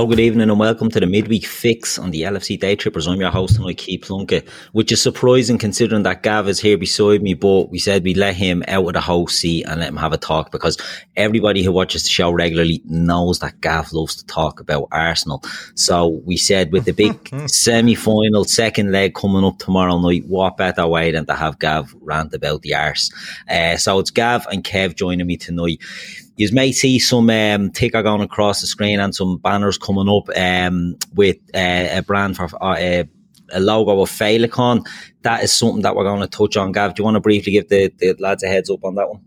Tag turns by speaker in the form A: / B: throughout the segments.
A: Hello, good evening, and welcome to the midweek fix on the LFC Day Trippers. I'm your host tonight, Keith Plunkett, which is surprising considering that Gav is here beside me, but we said we'd let him out of the host seat and let him have a talk because everybody who watches the show regularly knows that Gav loves to talk about Arsenal. So we said with the big semi final second leg coming up tomorrow night, what better way than to have Gav rant about the arse? Uh, so it's Gav and Kev joining me tonight you may see some um, ticker going across the screen and some banners coming up um, with uh, a brand for uh, a logo of Féileacáin. That is something that we're going to touch on. Gav, do you want to briefly give the, the lads a heads up on that one?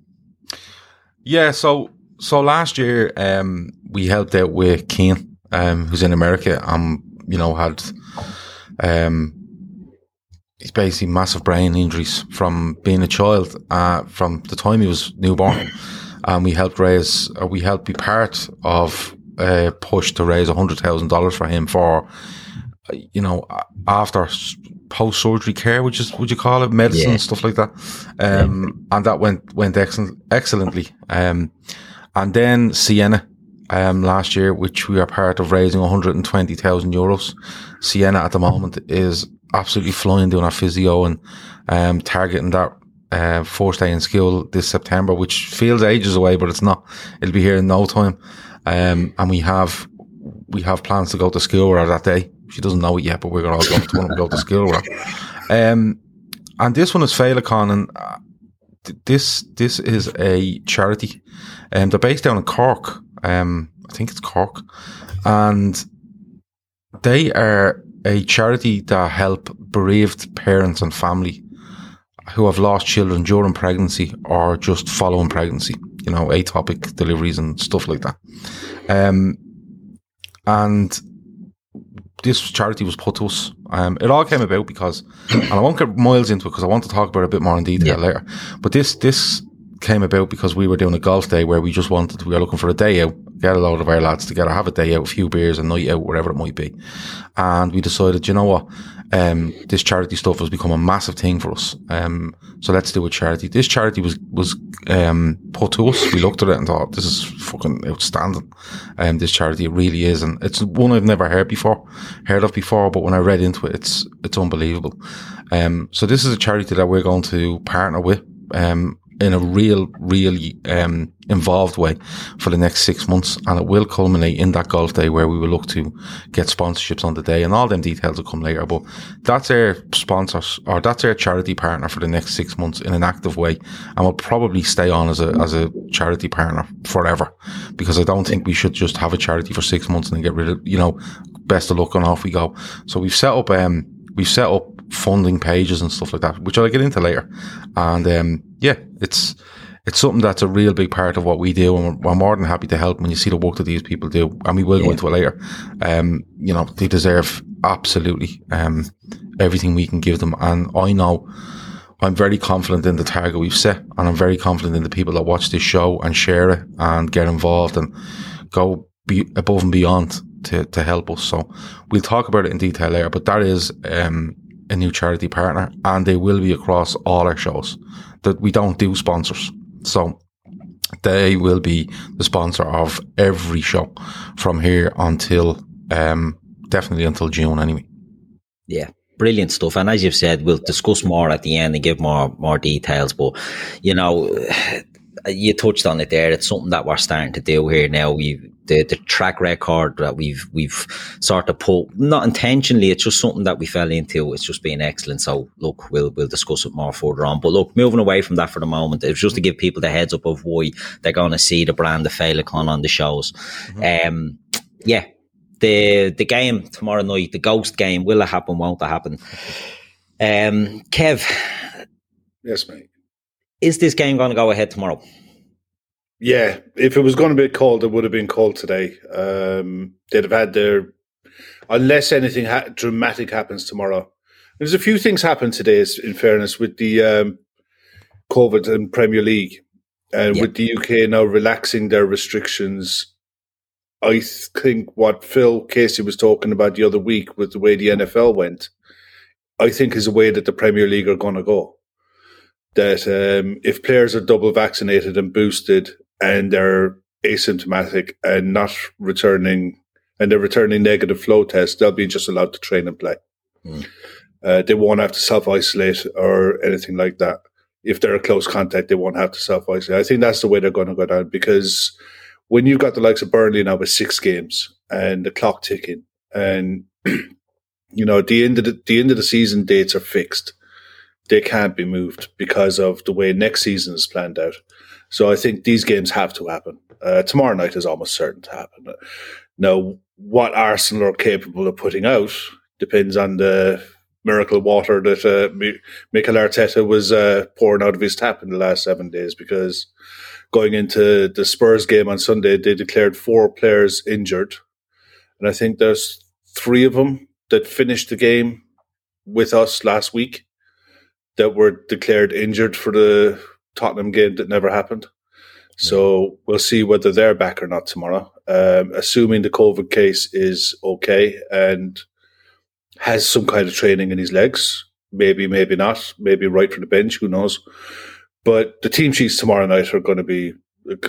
B: Yeah, so so last year um, we helped out with Keane, um, who's in America, and you know had um, he's basically massive brain injuries from being a child, uh, from the time he was newborn and we helped raise, or we helped be part of a push to raise hundred thousand dollars for him for, you know, after post surgery care, which is would you call it medicine yeah. stuff like that, um, and that went went excellent, excellently. Um, and then Sienna, um, last year, which we are part of raising 120,000 euros. Sienna at the moment is absolutely flying doing our physio and, um, targeting that uh, day in school this September, which feels ages away, but it's not. It'll be here in no time. Um, and we have, we have plans to go to school with her that day. She doesn't know it yet, but we're going to go to, go to school with her. Um, and this one is Féileacáin and uh, this, this is a charity. Um, they're based down in Cork. Um, I think it's Cork and they are a charity that help bereaved parents and family who have lost children during pregnancy or just following pregnancy, you know, ectopic deliveries and stuff like that. Um, and this charity was put to us. Um, it all came about because, and I won't get miles into it because I want to talk about it a bit more in detail yeah. later. But this this came about because we were doing a golf day where we just wanted, we were looking for a day out, get a load of our lads together, have a day out, a few beers, a night out, wherever it might be. And we decided, you know what? Um, this charity stuff has become a massive thing for us. Um, so let's do a charity. This charity was, was, um, put to us. We looked at it and thought, this is fucking outstanding. Um, this charity, it really is. And it's one I've never heard before, heard of before, but when I read into it, it's, it's unbelievable. Um, so this is a charity that we're going to partner with. Um, in a real, really um, involved way for the next six months. And it will culminate in that golf day where we will look to get sponsorships on the day and all them details will come later. But that's our sponsors or that's our charity partner for the next six months in an active way. And we'll probably stay on as a, as a charity partner forever because I don't think we should just have a charity for six months and then get rid of, you know, best of luck and off we go. So we've set up, um, we've set up funding pages and stuff like that, which I'll get into later. And, um, yeah, it's, it's something that's a real big part of what we do, and we're, we're more than happy to help when you see the work that these people do, and we will yeah. go into it later. Um, you know, they deserve absolutely um, everything we can give them, and I know I'm very confident in the target we've set, and I'm very confident in the people that watch this show and share it and get involved and go be above and beyond to to help us. So we'll talk about it in detail later, but that is um, a new charity partner, and they will be across all our shows. That we don't do sponsors. So they will be the sponsor of every show from here until um, definitely until June anyway.
A: Yeah. Brilliant stuff. And as you've said, we'll discuss more at the end and give more more details. But you know, you touched on it there. It's something that we're starting to do here now. We the the track record that we've we've sort of put not intentionally. It's just something that we fell into. It's just been excellent. So look, we'll we'll discuss it more further on. But look, moving away from that for the moment, it's just to give people the heads up of why they're going to see the brand of Féileacáin on the shows. Mm-hmm. Um, yeah, the the game tomorrow night, the ghost game, will it happen? Won't it happen? Um, Kev.
C: Yes, mate.
A: Is this game going to go ahead tomorrow?
C: Yeah, if it was going to be called, it would have been called today. Um, they'd have had their, unless anything ha- dramatic happens tomorrow. There's a few things happened today, in fairness, with the um, COVID and Premier League, and with the UK now relaxing their restrictions. I think what Phil Casey was talking about the other week with the way the NFL went, I think is a way that the Premier League are going to go that um, if players are double vaccinated and boosted and they're asymptomatic and not returning and they're returning negative flow tests, they'll be just allowed to train and play. Mm. Uh, they won't have to self isolate or anything like that. If they're a close contact, they won't have to self isolate. I think that's the way they're going to go down because when you've got the likes of Burnley now with six games and the clock ticking, and you know the end of the, the end of the season dates are fixed they can't be moved because of the way next season is planned out. So I think these games have to happen. Uh, tomorrow night is almost certain to happen. Now, what Arsenal are capable of putting out depends on the miracle water that uh, Mikel Arteta was uh, pouring out of his tap in the last seven days. Because going into the Spurs game on Sunday, they declared four players injured, and I think there's three of them that finished the game with us last week that were declared injured for the Tottenham game that never happened. So we'll see whether they're back or not tomorrow. Um, assuming the COVID case is okay and has some kind of training in his legs, maybe, maybe not, maybe right from the bench, who knows. But the team sheets tomorrow night are going to be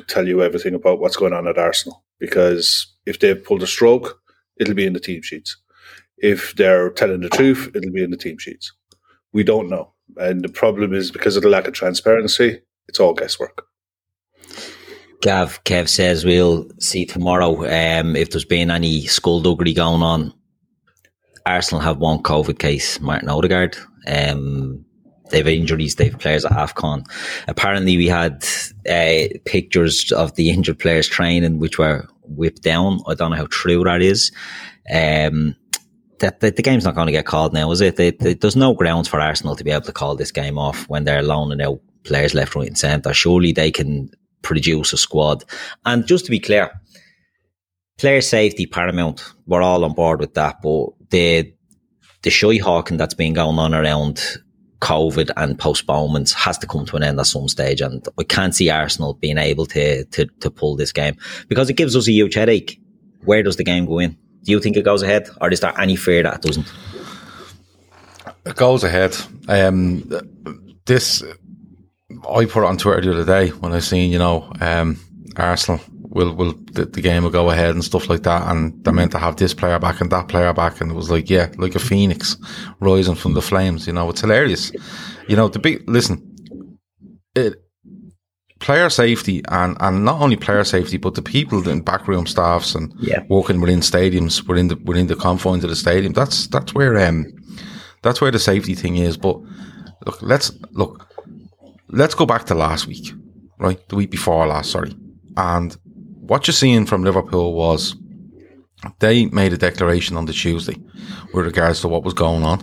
C: tell you everything about what's going on at Arsenal because if they've pulled a stroke, it'll be in the team sheets. If they're telling the truth, it'll be in the team sheets. We don't know. And the problem is because of the lack of transparency, it's all guesswork.
A: Gav, Kev says we'll see tomorrow um, if there's been any skullduggery going on. Arsenal have one COVID case, Martin Odegaard. Um, they've injuries, they've players at AFCON. Apparently, we had uh, pictures of the injured players training, which were whipped down. I don't know how true that is. Um, that, the game's not going to get called now, is it? There's no grounds for Arsenal to be able to call this game off when they're loaning out players left, right, and centre. Surely they can produce a squad. And just to be clear, player safety paramount. We're all on board with that, but the the shy hawking that's been going on around COVID and postponements has to come to an end at some stage. And we can't see Arsenal being able to, to, to pull this game because it gives us a huge headache. Where does the game go in? Do you think it goes ahead, or is there any fear that it doesn't?
B: It goes ahead. Um, this I put it on Twitter the other day when I seen you know um, Arsenal will will the, the, game will go ahead and stuff like that, and they're meant to have this player back and that player back, and it was like yeah, like a phoenix rising from the flames. You know, it's hilarious. You know, the big listen. It player safety and, and not only player safety, but the people in backroom staffs and
A: yeah.
B: working within stadiums, within the within the confines of the stadium. That's that's where um that's where the safety thing is. But look, let's look, let's go back to last week, right? The week before last, sorry. And what you're seeing from Liverpool was they made a declaration on the Tuesday with regards to what was going on.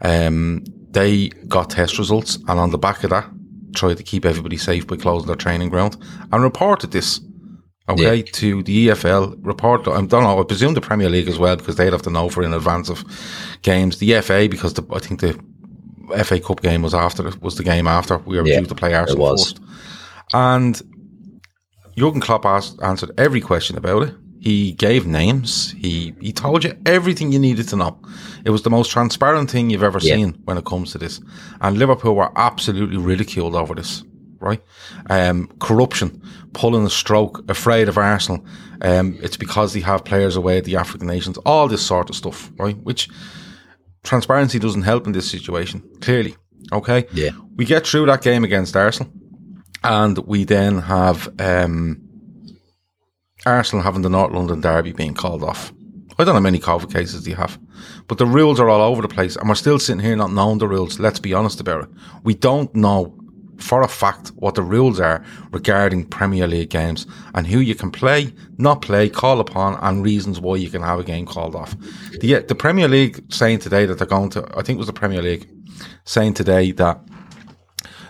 B: Um, they got test results, and on the back of that, tried to keep everybody safe by closing their training ground and reported this. Okay, yeah. to the EFL report. I don't know. I presume the Premier League as well because they'd have to know for in advance of games. The FA because the, I think the FA Cup game was after was the game after we were yeah, due to play Arsenal first. And Jurgen Klopp asked, answered every question about it. He gave names. He he told you everything you needed to know. It was the most transparent thing you've ever yeah. seen when it comes to this. And Liverpool were absolutely ridiculed over this, right? Um, corruption, pulling a stroke, afraid of Arsenal. Um, it's because they have players away at the African nations, all this sort of stuff, right? Which transparency doesn't help in this situation, clearly. Okay.
A: Yeah.
B: We get through that game against Arsenal. and we then have um, Arsenal having the North London derby being called off. I don't know how many COVID cases they have, but the rules are all over the place, and we're still sitting here not knowing the rules. Let's be honest about it. We don't know for a fact what the rules are regarding Premier League games and who you can play, not play, call upon, and reasons why you can have a game called off. The uh, the Premier League saying today that they're going to, I think it was the Premier League saying today that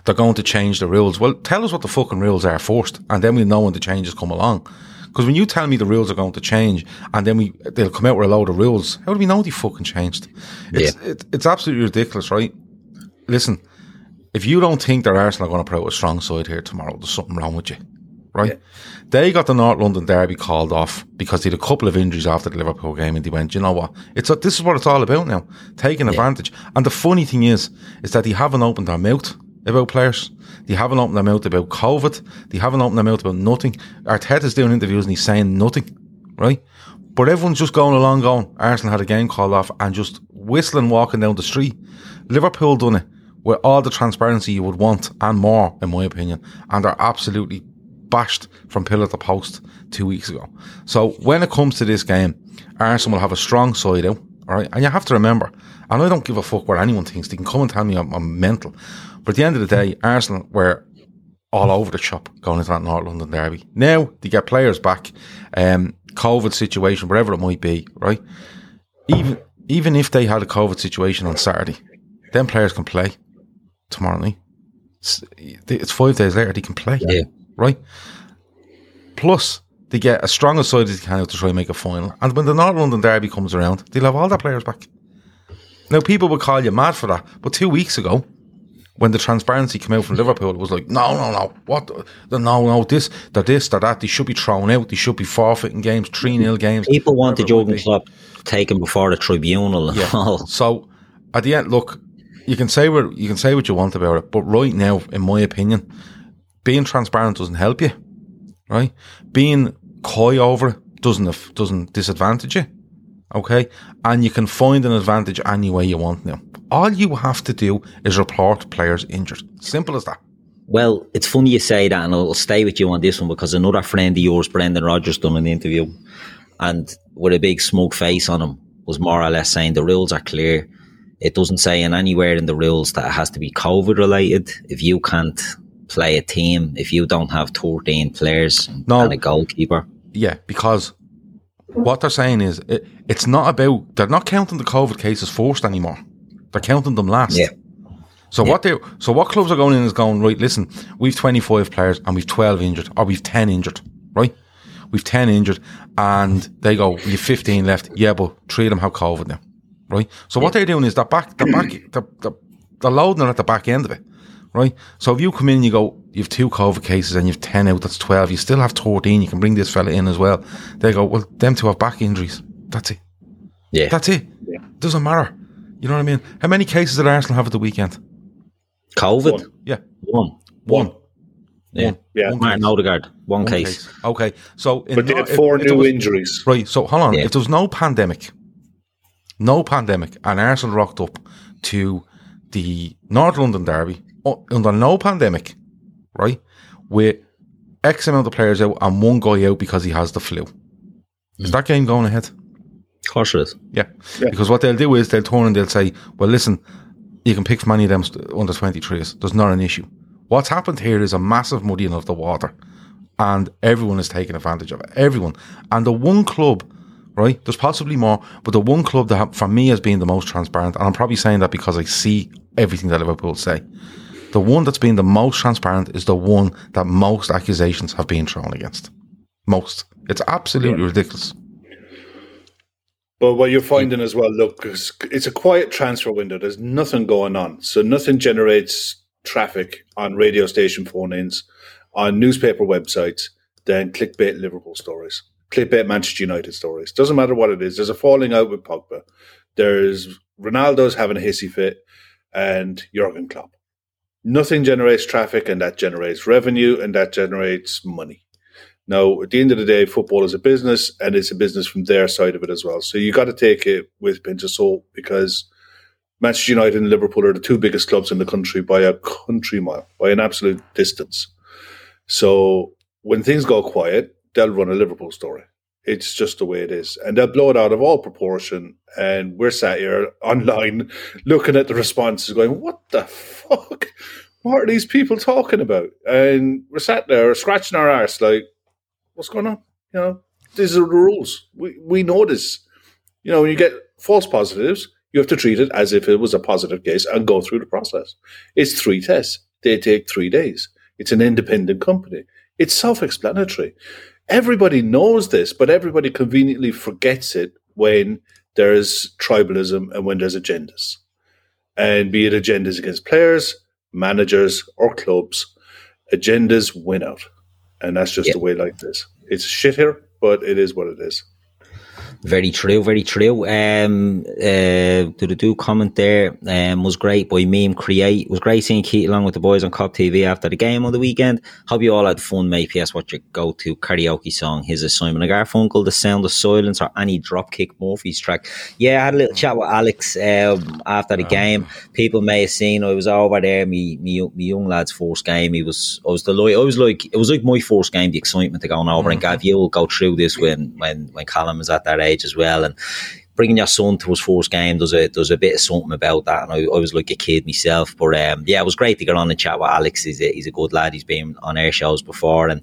B: they're going to change the rules. Well, tell us what the fucking rules are first, and then we'll know when the changes come along. Because when you tell me the rules are going to change and then we they'll come out with a load of rules, how do we know they fucking changed? It's
A: Yeah.
B: it, it's absolutely ridiculous, right? Listen, if you don't think that Arsenal are going to put out a strong side here tomorrow, there's something wrong with you, right? They got the North London derby called off because they had a couple of injuries after the Liverpool game, and they went, you know what? It's a, this is what it's all about now, taking advantage. And the funny thing is, is that they haven't opened their mouth about players. They haven't opened their mouth about COVID. They haven't opened their mouth about nothing. Arteta's doing interviews and he's saying nothing, right? But everyone's just going along going, Arsenal had a game called off and just whistling walking down the street. Liverpool done it with all the transparency you would want and more, in my opinion. And they're absolutely bashed from pillar to post two weeks ago. So when it comes to this game, Arsenal will have a strong side out, all right? And you have to remember, and I don't give a fuck what anyone thinks. They can come and tell me I'm, I'm mental. But at the end of the day, Arsenal were all over the shop going into that North London derby. Now they get players back, um, COVID situation, whatever it might be, right? Even even if they had a COVID situation on Saturday, then players can play tomorrow night. It's, it's five days later they can play,
A: Yeah.
B: right? Plus, they get as strong a side as they can out to try and make a final. And when the North London derby comes around, they'll have all their players back. Now, people would call you mad for that, but two weeks ago, when the transparency came out from Liverpool, it was like, no, no, no, what? the- No, no, this, they're this, they're that. They should be thrown out. They should be forfeiting games, 3 0 games.
A: People wanted
B: it might
A: Jurgen. Klopp taken before the tribunal and
B: Yeah.
A: all.
B: So at the end, look, you can say what you can say what you want about it, but right now, in my opinion, being transparent doesn't help you. Right? Being coy over it doesn't doesn't disadvantage you. Okay, and you can find an advantage any way you want now. All you have to do is report players injured. Simple as that.
A: Well, it's funny you say that, and I'll stay with you on this one because another friend of yours, Brendan Rogers, done an interview, and with a big smug face on him, was more or less saying the rules are clear. It doesn't say in anywhere in the rules that it has to be COVID related. If you can't play a team, if you don't have 13 players
B: No.
A: and a goalkeeper,
B: Yeah, because what they're saying is it, it's not about they're not counting the COVID cases first anymore. They're counting them last.
A: Yeah.
B: So what they so what clubs are going in is going right. Listen, we've twenty five players and we've twelve injured, or we've ten injured, right? We've ten injured, and they go, you've fifteen left. Yeah, but three of them have COVID now, right? So what they're doing is they're back, they're back, they're, they're, they're loading it at the back end of it, right? So if you come in and you go, you've two COVID cases and you've ten out, that's twelve. You still have thirteen. You can bring this fella in as well. They go, well, them two have back injuries. That's it.
A: yeah,
B: That's it. Doesn't matter. You know what I mean? How many cases did Arsenal have at the weekend?
A: COVID,
C: One.
B: Yeah,
A: one.
B: one.
A: Yeah.
B: One.
C: Yeah.
B: One
A: Martin
B: case.
A: Odegaard, one,
B: One
A: case.
B: Okay. So, in
C: But they had four
B: if there
C: new
B: was-
C: injuries.
B: Right. So hold on.
A: Yeah.
B: If there was no pandemic, no pandemic, and Arsenal rocked up to the North London derby under no pandemic, right, with X amount of players out and one guy out because he has the flu, is mm. that game going ahead?
A: Of course it is.
B: Yeah.
C: Yeah.
B: Because what they'll do is they'll turn and they'll say, well, listen, you can pick from any of them st- under 23s. There's not an issue. What's happened here is a massive muddying of the water and everyone is taking advantage of it. Everyone. And the one club, right, there's possibly more, but the one club that, for me, has been the most transparent, and I'm probably saying that because I see everything that Liverpool say. The one that's been the most transparent is the one that most accusations have been thrown against. Most. It's absolutely ridiculous.
C: But what you're finding as well, look, it's a quiet transfer window. There's nothing going on. So nothing generates traffic on radio station phone ins, on newspaper websites, then clickbait Liverpool stories, clickbait Manchester United stories. Doesn't matter what it is. There's a falling out with Pogba. There's Ronaldo's having a hissy fit and Jurgen Klopp. Nothing generates traffic and that generates revenue and that generates money. Now, at the end of the day, football is a business and it's a business from their side of it as well. So you got to take it with a pinch of salt because Manchester United and Liverpool are the two biggest clubs in the country by a country mile, by an absolute distance. So when things go quiet, they'll run a Liverpool story. It's just the way it is. And they'll blow it out of all proportion. And we're sat here online looking at the responses going, what the fuck? What are these people talking about? And we're sat there scratching our arse like, what's going on? You know, these are the rules. We, we know this. You know, when you get false positives, you have to treat it as if it was a positive case and go through the process. It's three tests. They take three days. It's an independent company. It's self explanatory. Everybody knows this, but everybody conveniently forgets it when there's tribalism and when there's agendas. And be it agendas against players, managers, or clubs, agendas win out. And that's just yep. the way like this. It's shit here, but it is what it is.
A: Very true, very true. Um, uh, the do comment there um, was great by Meme Create. It was great seeing Keith along with the boys on Cop TV after the game on the weekend. Hope you all had fun, mate. P.S. What your go to karaoke song? His and a Garfunkel, The Sound of Silence, or any Dropkick Murphys track. Yeah, I had a little chat with Alex um, after the oh. game. People may have seen I was over there, me, me, me young lad's first game. He was, I was delighted. I was like, it was like my first game, the excitement of going over. Mm-hmm. And Gav, you will go through this when, when, when Callum is at that age as well. And bringing your son to his first game, there's a there's a bit of something about that. And I, I was like a kid myself, but um, yeah, it was great to get on and chat with Alex. He's a, he's a good lad. He's been on air shows before, and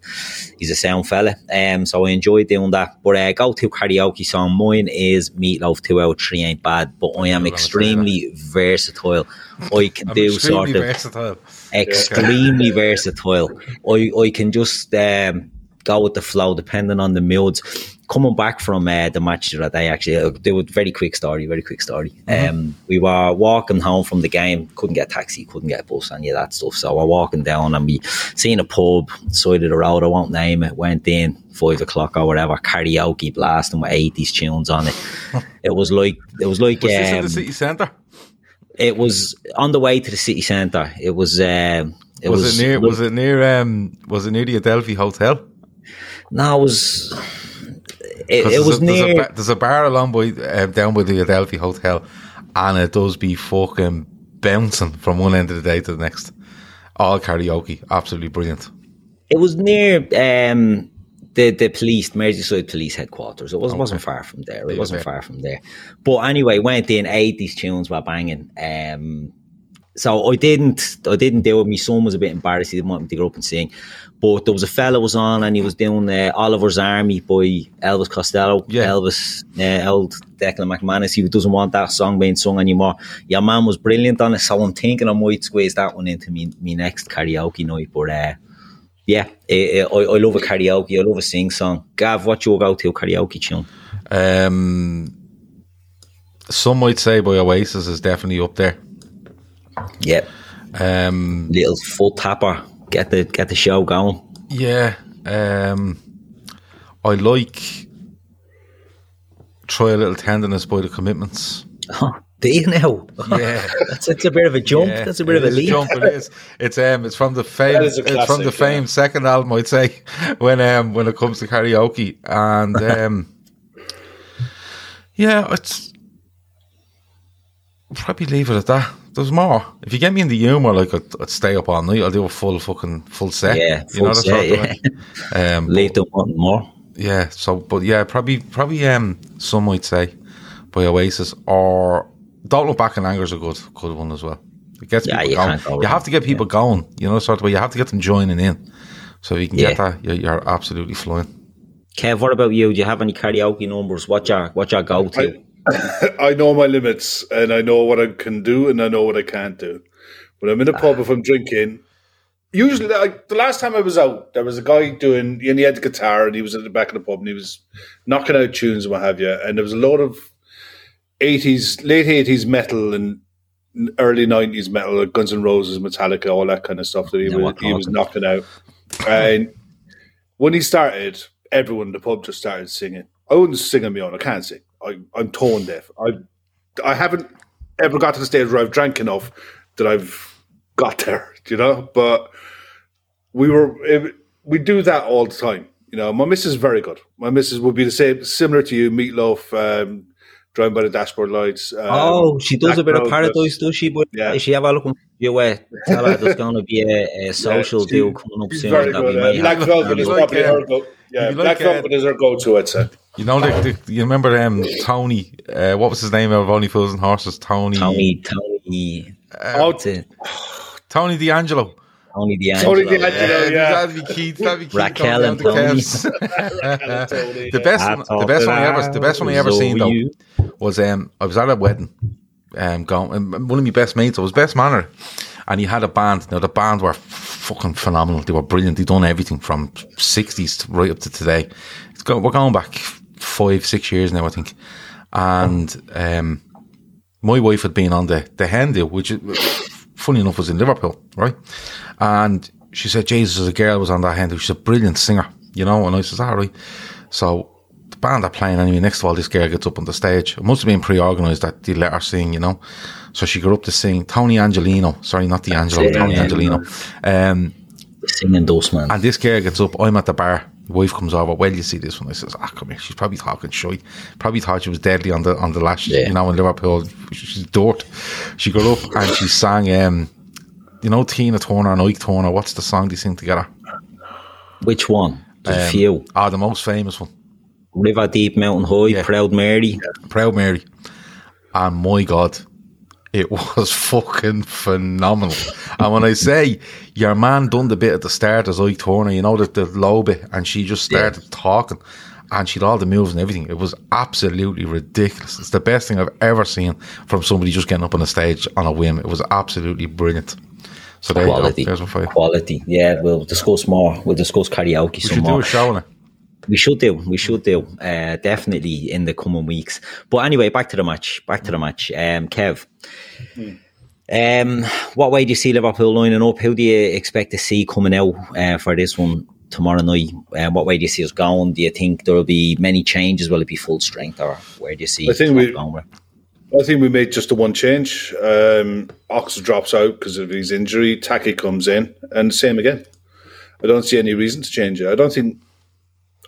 A: he's a sound fella. Um, so I enjoyed doing that. But uh, go to karaoke song. Mine is Meatloaf. Two out three ain't bad, but I am extremely versatile. I can do sort of versatile. extremely versatile. I I can just. Um, go with the flow depending on the moods coming back from uh, the match that day, actually, uh, do a very quick story, very quick story. Mm-hmm. Um, we were walking home from the game, couldn't get a taxi, couldn't get a bus, any of that stuff. So we're walking down and we seen a pub, side of the road, I won't name it, went in, five o'clock or whatever, karaoke blasting with 80s tunes on it. it was like, it was like,
B: was um, the city centre?
A: It was on the way to the city centre. It was, um, it
B: was, was, it near, was it near, um, was it near the Adelphi Hotel?
A: No, it was, it, it was
B: a,
A: near.
B: There's a, there's a bar along by um, down by the Adelphi Hotel, and it does be fucking bouncing from one end of the day to the next. All karaoke, absolutely brilliant.
A: It was near um, the the police, Merseyside Police headquarters. It wasn't okay. wasn't far from there. It wasn't far from there. But anyway, went in, ate these tunes were banging. Um, so I didn't I didn't do it. My son was a bit embarrassed. He didn't want me to go up and sing. But there was a fella was on and he was doing uh, Oliver's Army by Elvis Costello. Yeah. Elvis, uh, old Declan McManus. He doesn't want that song being sung anymore. Your man was brilliant on it, so I'm thinking I might squeeze that one into me, me next karaoke night. But uh, yeah, I, I, I, love a karaoke. I love a sing song. Gav, what you go to karaoke tune?
B: Um, some might say by Oasis is definitely up there.
A: Yep. Um, Little full tapper get the get the show going.
B: Yeah, um, I like try a little tenderness by the commitments.
A: Oh, do you know?
B: Yeah,
A: that's it's a bit of a jump. Yeah, that's a bit of a leap. Jump,
B: it is. It's um, it's from the fame. It's from the fame yeah. second album, I'd say, when um, when it comes to karaoke, and um, yeah, it's probably leave it at that there's more. If you get me in the humour, like I'd, I'd, stay up all night. I'll do a full fucking full set.
A: Yeah, full you know set, yeah. Um, Leave them wanting more.
B: Yeah. So, but yeah, probably probably um some might say by Oasis or Don't Look Back in Anger is a good good one as well. It gets yeah, people you going. Go you have to get people yeah. going. You know, sort of way. You have to get them joining in. So if you can yeah. get that, you're, you're absolutely flying.
A: Kev, what about you? Do you have any karaoke numbers? What your what your go to?
C: I know my limits and I know what I can do and I know what I can't do. When I'm in a pub, ah. if I'm drinking, usually like the last time I was out, there was a guy doing, and he had the guitar and he was at the back of the pub and he was knocking out tunes and what have you. And there was a lot of 80s, late 80s metal and early 90s metal, like Guns N' Roses, Metallica, all that kind of stuff that he, was, he was knocking out. And when he started, everyone in the pub just started singing. I wouldn't sing on my own, I can't sing. I, I'm torn, deaf. I I haven't ever got to the stage where I've drank enough that I've got there, you know. But we were we do that all the time. You know, my missus is very good. My missus would be the same, similar to you, meatloaf, um, Drowned by the Dashboard Lights. Um,
A: oh, she does a bit of paradise, does she? But
C: Yeah.
A: yeah. she have a look on you uh, tell her there's going to be a, a social
C: she-
A: deal coming up soon
C: very
A: that we
C: Uh, Black
A: have.
C: Velvet is
B: like,
C: probably
B: uh.
C: Yeah,
B: you
C: Black
B: like, uh,
C: Velvet is her go-to. I'd say.
B: You know, the, the, you remember um, Tony? Uh, what was his name of Only Fools and Horses? Tony.
A: Tony, Tony,
C: Oh,
A: what's it?
B: Tony D'Angelo.
A: Tony D'Angelo.
C: Tony D'Angelo. yeah.
B: that'd be key. That'd be key.
A: Raquel and
B: the
A: Tony.
B: Cavs.
C: Tony,
B: the best,
A: I
B: one, the best one I ever, the best one I ever
A: was
B: seen though
A: you.
B: was um, I was at a wedding, um, going, and one of my best mates, I was best manner, and he had a band. Now the band were fucking phenomenal. They were brilliant. They done everything from sixties right up to today. It's go, we're going back five, six years now, I think, and um, my wife had been on the the hen which funny enough was in Liverpool, right? And she said, Jesus, a girl was on that hen. She's a brilliant singer, you know. And I says, all right. So the band are playing anyway. Next of all, this girl gets up on the stage. It must have been pre-organised that they let her sing, you know. So she grew up to sing Tony Angelino. Sorry, not D'Angelo,
A: Yeah,
B: Tony
A: yeah,
B: Angelino. Um,
A: Singing those, man.
B: and this girl gets up, I'm at the bar. The wife comes over. Well, you see this one. I says, "Ah, come here." She's probably talking shy. Probably thought she was deadly on the on the lash.
A: Yeah.
B: You know, in Liverpool, she's dirt. She got up and she sang. Um, you know, Tina Turner and Ike Turner. What's the song they sing together?
A: Which one? There's a
B: Um,
A: few.
B: Ah, the most famous one,
A: River Deep, Mountain High,
B: Yeah.
A: Proud Mary.
B: Proud Mary. And my God, it was fucking phenomenal. and when I say your man done the bit at the start as Ike Turner, you know, the, the low bit, and she just started talking and she had all the moves and everything. It was absolutely ridiculous. It's the best thing I've ever seen from somebody just getting up on a stage on a whim. It was absolutely brilliant. So there
A: Quality.
B: you go. There's one for you.
A: Quality. Yeah, we'll discuss more. We'll discuss karaoke
B: We
A: some
B: should do
A: more.
B: a show on it.
A: We should do. We should do. Uh, definitely in the coming weeks. But anyway, back to the match. Back to the match. Um, Kev. Um, what way do you see Liverpool lining up? Who do you expect to see coming out uh, for this one tomorrow night? Um, what way do you see us going? Do you think there will be many changes? Will it be full strength, or where do you see?
C: I think we-
A: going with?
C: I think we made just the one change. Um, Ox drops out because of his injury. Taki comes in, and same again. I don't see any reason to change it. I don't think.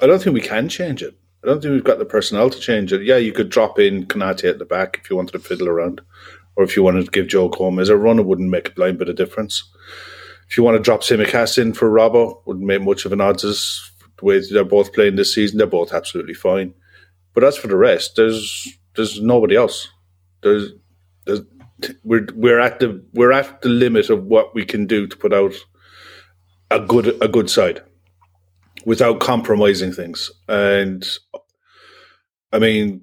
C: I don't think we can change it. I don't think we've got the personnel to change it. Yeah, you could drop in Konate at the back if you wanted to fiddle around, or if you wanted to give Joe Gomez a run, it wouldn't make a blind bit of difference. If you want to drop Tsimikas in for Robbo, wouldn't make much of an odds as the way they're both playing this season. They're both absolutely fine. But as for the rest, there's there's nobody else. There's, there's we're we're at the we're at the limit of what we can do to put out a good a good side without compromising things. And I mean,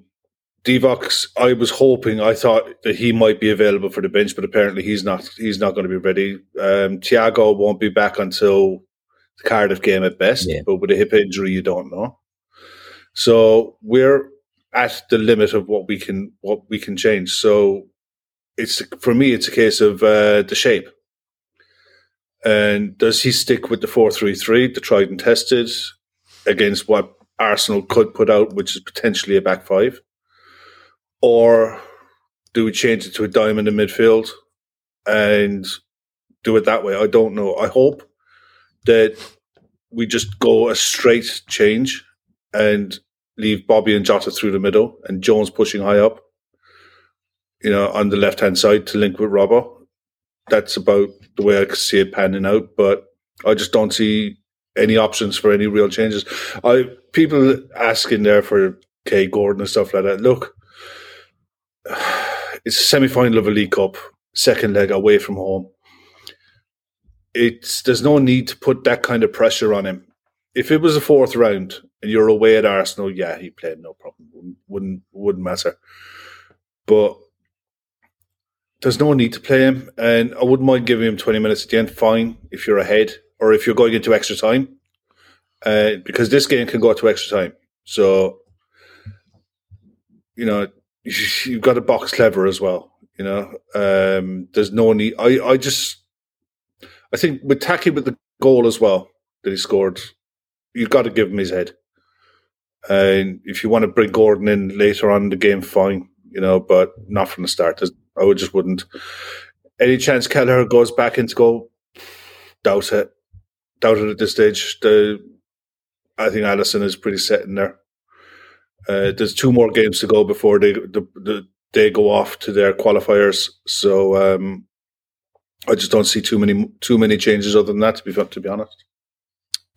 C: Divock, I was hoping, I thought that he might be available for the bench, but apparently he's not. He's not going to be ready. Um, Thiago won't be back until the Cardiff game at best.
A: Yeah.
C: But with a hip injury, you don't know. So we're at the limit of what we can what we can change. So it's for me, it's a case of uh, the shape. And does he stick with the four three three, the tried and tested, against what Arsenal could put out, which is potentially a back five, or do we change it to a diamond in midfield and do it that way? I don't know. I hope that we just go a straight change and leave Bobby and Jota through the middle and Jones pushing high up, you know, on the left hand side to link with Robbo. That's about the way I could see it panning out, but I just don't see any options for any real changes. I people asking there for Kaide Gordon and stuff like that. Look, it's a semi final of a League Cup, second leg away from home. It's there's no need to put that kind of pressure on him. If it was a fourth round and you're away at Arsenal, yeah, he played no problem. Wouldn't, wouldn't matter. But there's no need to play him, and I wouldn't mind giving him 20 minutes at the end. Fine, if you're ahead or if you're going into extra time, uh, because this game can go to extra time. So, you know, you've got to box clever as well. You know, um, there's no need. I, I just, I think with Taki with the goal as well that he scored, you've got to give him his head. And if you want to bring Gordon in later on in the game, fine. You know, but not from the start. There's- I would just wouldn't. Any chance Kelleher goes back into goal? Doubt it. Doubt it at this stage. The I think Alisson is pretty set in there. Uh, there's two more games to go before they the, the, they go off to their qualifiers. So um, I just don't see too many too many changes other than that. To be to be honest.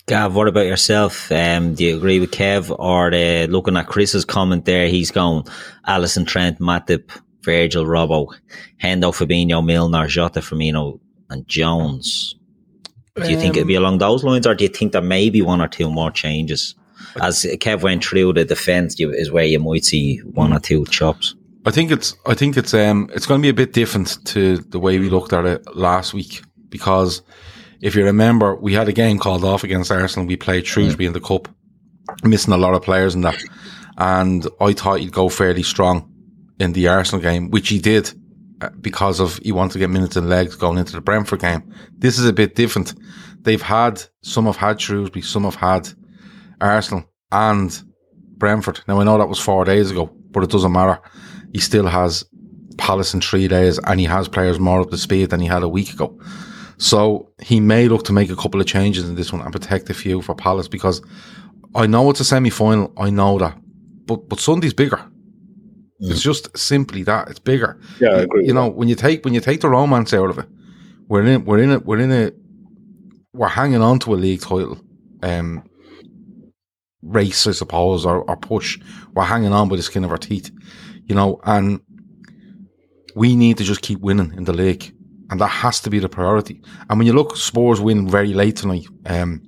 A: Gav, what about yourself? Um, do you agree with Kev or uh, looking at Chris's comment there? He's going Alisson, Trent, Matip, Virgil, Robbo, Hendo, Fabinho, Milner, Jota, Firmino, and Jones. Do you um, think it'd be um, along those lines, or do you think there may be one or two more changes? As Kev went through the defence, is where you might see one or two chops.
B: I think it's I think it's um it's going to be a bit different to the way we looked at it last week because if you remember we had a game called off against Arsenal. We played Shrewsbury mm. in the cup, missing a lot of players in that, and I thought he'd go fairly strong in the Arsenal game, which he did uh, because of he wanted to get minutes and legs going into the Brentford game. This is a bit different. They've had some have had Shrewsbury, some have had Arsenal and Brentford. Now I know that was four days ago, but it doesn't matter he still has Palace in three days and he has players more up to speed than he had a week ago. So he may look to make a couple of changes in this one and protect a few for Palace because I know it's a semi final. I know that. But, but Sunday's bigger. Mm. It's just simply that. It's bigger.
C: Yeah, I agree.
B: You know, when you take, when you take the romance out of it, we're in, we're in it, we're in a, we're hanging on to a league title. Um, race, I suppose, or, or push. We're hanging on by the skin of our teeth you know, and we need to just keep winning in the league. And that has to be the priority. And when you look, Spurs win very late tonight. Um,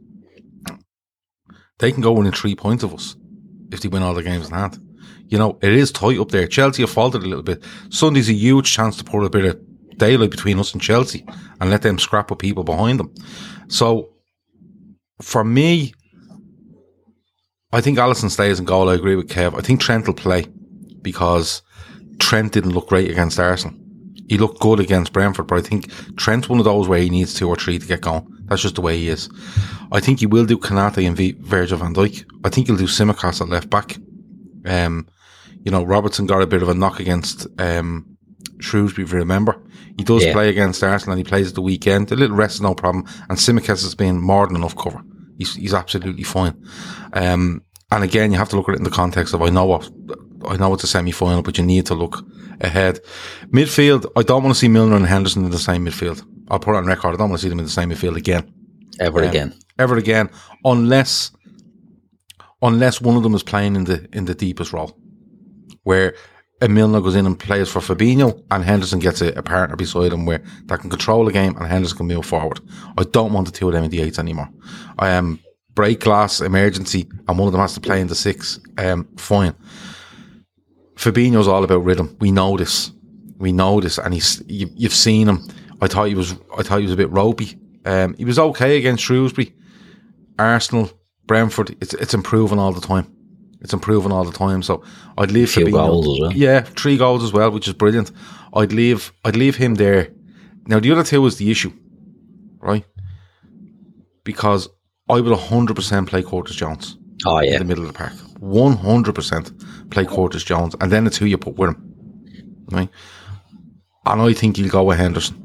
B: they can go within three points of us if they win all the games in hand. You know, it is tight up there. Chelsea have faltered a little bit. Sunday's a huge chance to put a bit of daylight between us and Chelsea and let them scrap with people behind them. So, for me, I think Alisson stays in goal. I agree with Kev. I think Trent will play because Trent didn't look great against Arsenal. He looked good against Brentford, but I think Trent's one of those where he needs two or three to get going. That's just the way he is. I think he will do Konate and Virgil van Dijk. I think he'll do Tsimikas at left back. Um, you know, Robertson got a bit of a knock against um, Shrewsbury, if you remember. He does yeah. play against Arsenal and he plays at the weekend. A little rest is no problem. And Tsimikas has been more than enough cover. He's, he's absolutely fine. Um, and again, you have to look at it in the context of I know what I know it's a semi final, but you need to look ahead. Midfield, I don't want to see Milner and Henderson in the same midfield. I'll put it on record. I don't want to see them in the same midfield again.
A: Ever um, again.
B: Ever again. Unless unless one of them is playing in the in the deepest role. Where Milner goes in and plays for Fabinho and Henderson gets a, a, partner beside him where that can control the game and Henderson can move forward. I don't want the two of them in the eights anymore. I am break glass emergency and one of them has to play in the six. Um, fine. Fabinho's all about rhythm. We know this. We know this, and he's you, have seen him. I thought he was. I thought he was a bit ropey. Um, he was okay against Shrewsbury, Arsenal, Brentford. It's it's improving all the time. It's improving all the time. So I'd leave
A: Fabinho. Goals as well.
B: Yeah, three goals as well, which is brilliant. I'd leave. I'd leave him there. Now the other two is the issue, right? Because I would hundred percent play Curtis Jones.
A: Oh yeah,
B: in the middle of the park. 100% play Curtis Jones, and then it's who you put with him. Right? And I think he'll go with Henderson.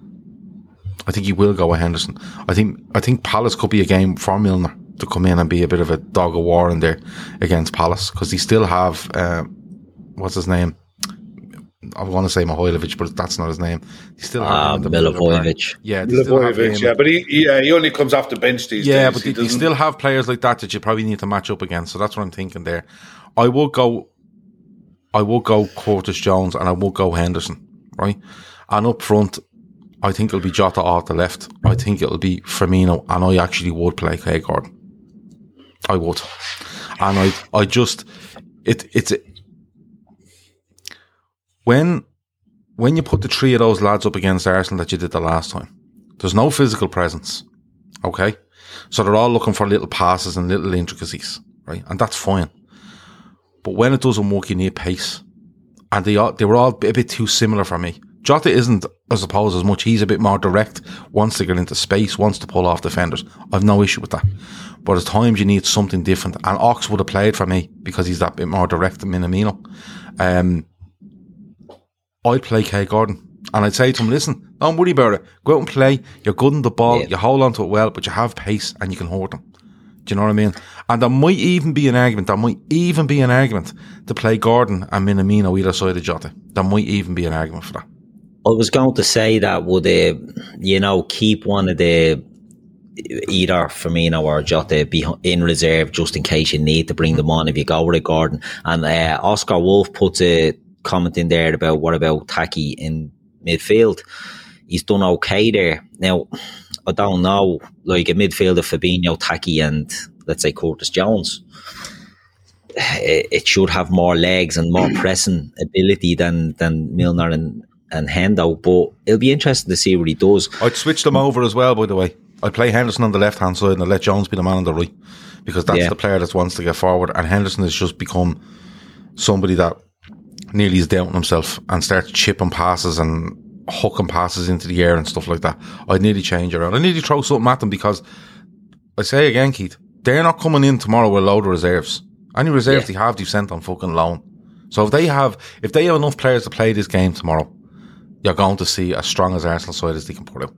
B: I think he will go with Henderson. I think I think Palace could be a game for Milner to come in and be a bit of a dog of war in there against Palace because they still have uh, what's his name I want to say Mihailovic, but that's not his name.
A: He still uh, Milivojevic.
B: Yeah,
C: Milivojevic. Yeah, but he yeah he only comes off the bench these
B: yeah,
C: days.
B: but they, they, still have players like that that you probably need to match up against. So that's what I'm thinking there. I will go. I will go Curtis Jones and I will go Henderson. Right, and up front, I think it'll be Jota off the left. I think it'll be Firmino, and I actually would play Kaide Gordon. I would, and I I just it it's when when you put the three of those lads up against Arsenal that you did the last time, there's no physical presence. Okay. So they're all looking for little passes and little intricacies, right? And that's fine. But when it doesn't work, you need pace. And they are, they were all a bit too similar for me. Jota isn't, I suppose, as much. He's a bit more direct, wants to get into space, wants to pull off defenders. I've no issue with that. But at times you need something different. And Ox would have played for me because he's that bit more direct than Minamino. Um, I'd play Kaide Gordon. And I'd say to him, listen, don't worry about it. Go out and play. You're good in the ball. Yeah. You hold on to it well, but you have pace and you can hold them. Do you know what I mean? And there might even be an argument, there might even be an argument to play Gordon and Minamino either side of Jota. There might even be an argument for that.
A: I was going to say that would, uh, you know, keep one of the either Firmino or Jota be in reserve just in case you need to bring them on if you go with a Gordon. And uh, Oscar Wolf puts a comment in there about what about Taki in midfield. He's done okay there. Now, I don't know, like a midfielder, Fabinho, Taki, and let's say Curtis Jones. It, it should have more legs and more pressing ability than than Milner and and Hendo, but it'll be interesting to see what he does.
B: I'd switch them over as well, by the way. I'd play Henderson on the left hand side and I'd let Jones be the man on the right because that's
A: Yeah.
B: the player that wants to get forward. And Henderson has just become somebody that nearly is doubting himself and starts chipping passes and hooking passes into the air and stuff like that. I'd nearly change around. I nearly throw something at them because I say again, Keith, they're not coming in tomorrow with a load of reserves. Any reserves
A: Yeah.
B: they have, they've sent on fucking loan. So if they have, if they have enough players to play this game tomorrow, you're going to see as strong as Arsenal side as they can put out.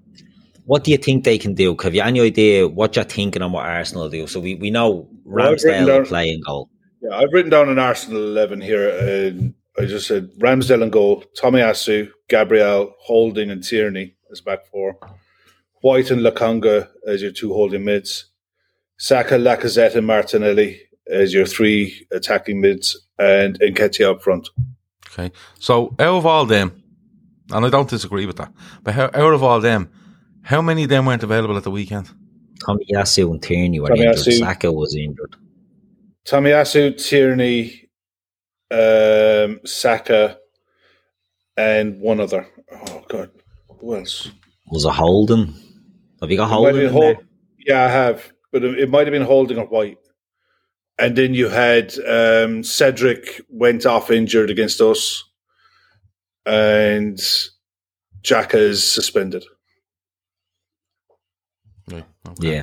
A: What do you think they can do? Have you any idea what you're thinking on what Arsenal do? So we, we know
C: Well, I've written
A: Ramsdale will
C: down-
A: play in goal.
C: Yeah, I've written down an Arsenal 11 here. And I just said Ramsdale and goal, Tomiyasu, Gabriel, Holding, and Tierney as back four. White and Lokonga as your two holding mids. Saka, Lacazette, and Martinelli as your three attacking mids. And Nketiah up front.
B: Okay. So out of all them, and I don't disagree with that, but how, out of all them, how many of them weren't available at the weekend?
A: Tomiyasu and Tierney were
C: Tomiyasu.
A: injured. Saka was injured.
C: Tomiyasu, Tierney, um, Saka, and one other. Oh, God. Who else?
A: Was a Holding? Have you got
C: It might
A: Holding
C: have
A: in
C: been
A: there?
C: Yeah, I have, but it, it might have been holding or white. And then you had um, Cedric went off injured against us, and Jack is suspended.
B: Right. Okay.
A: Yeah.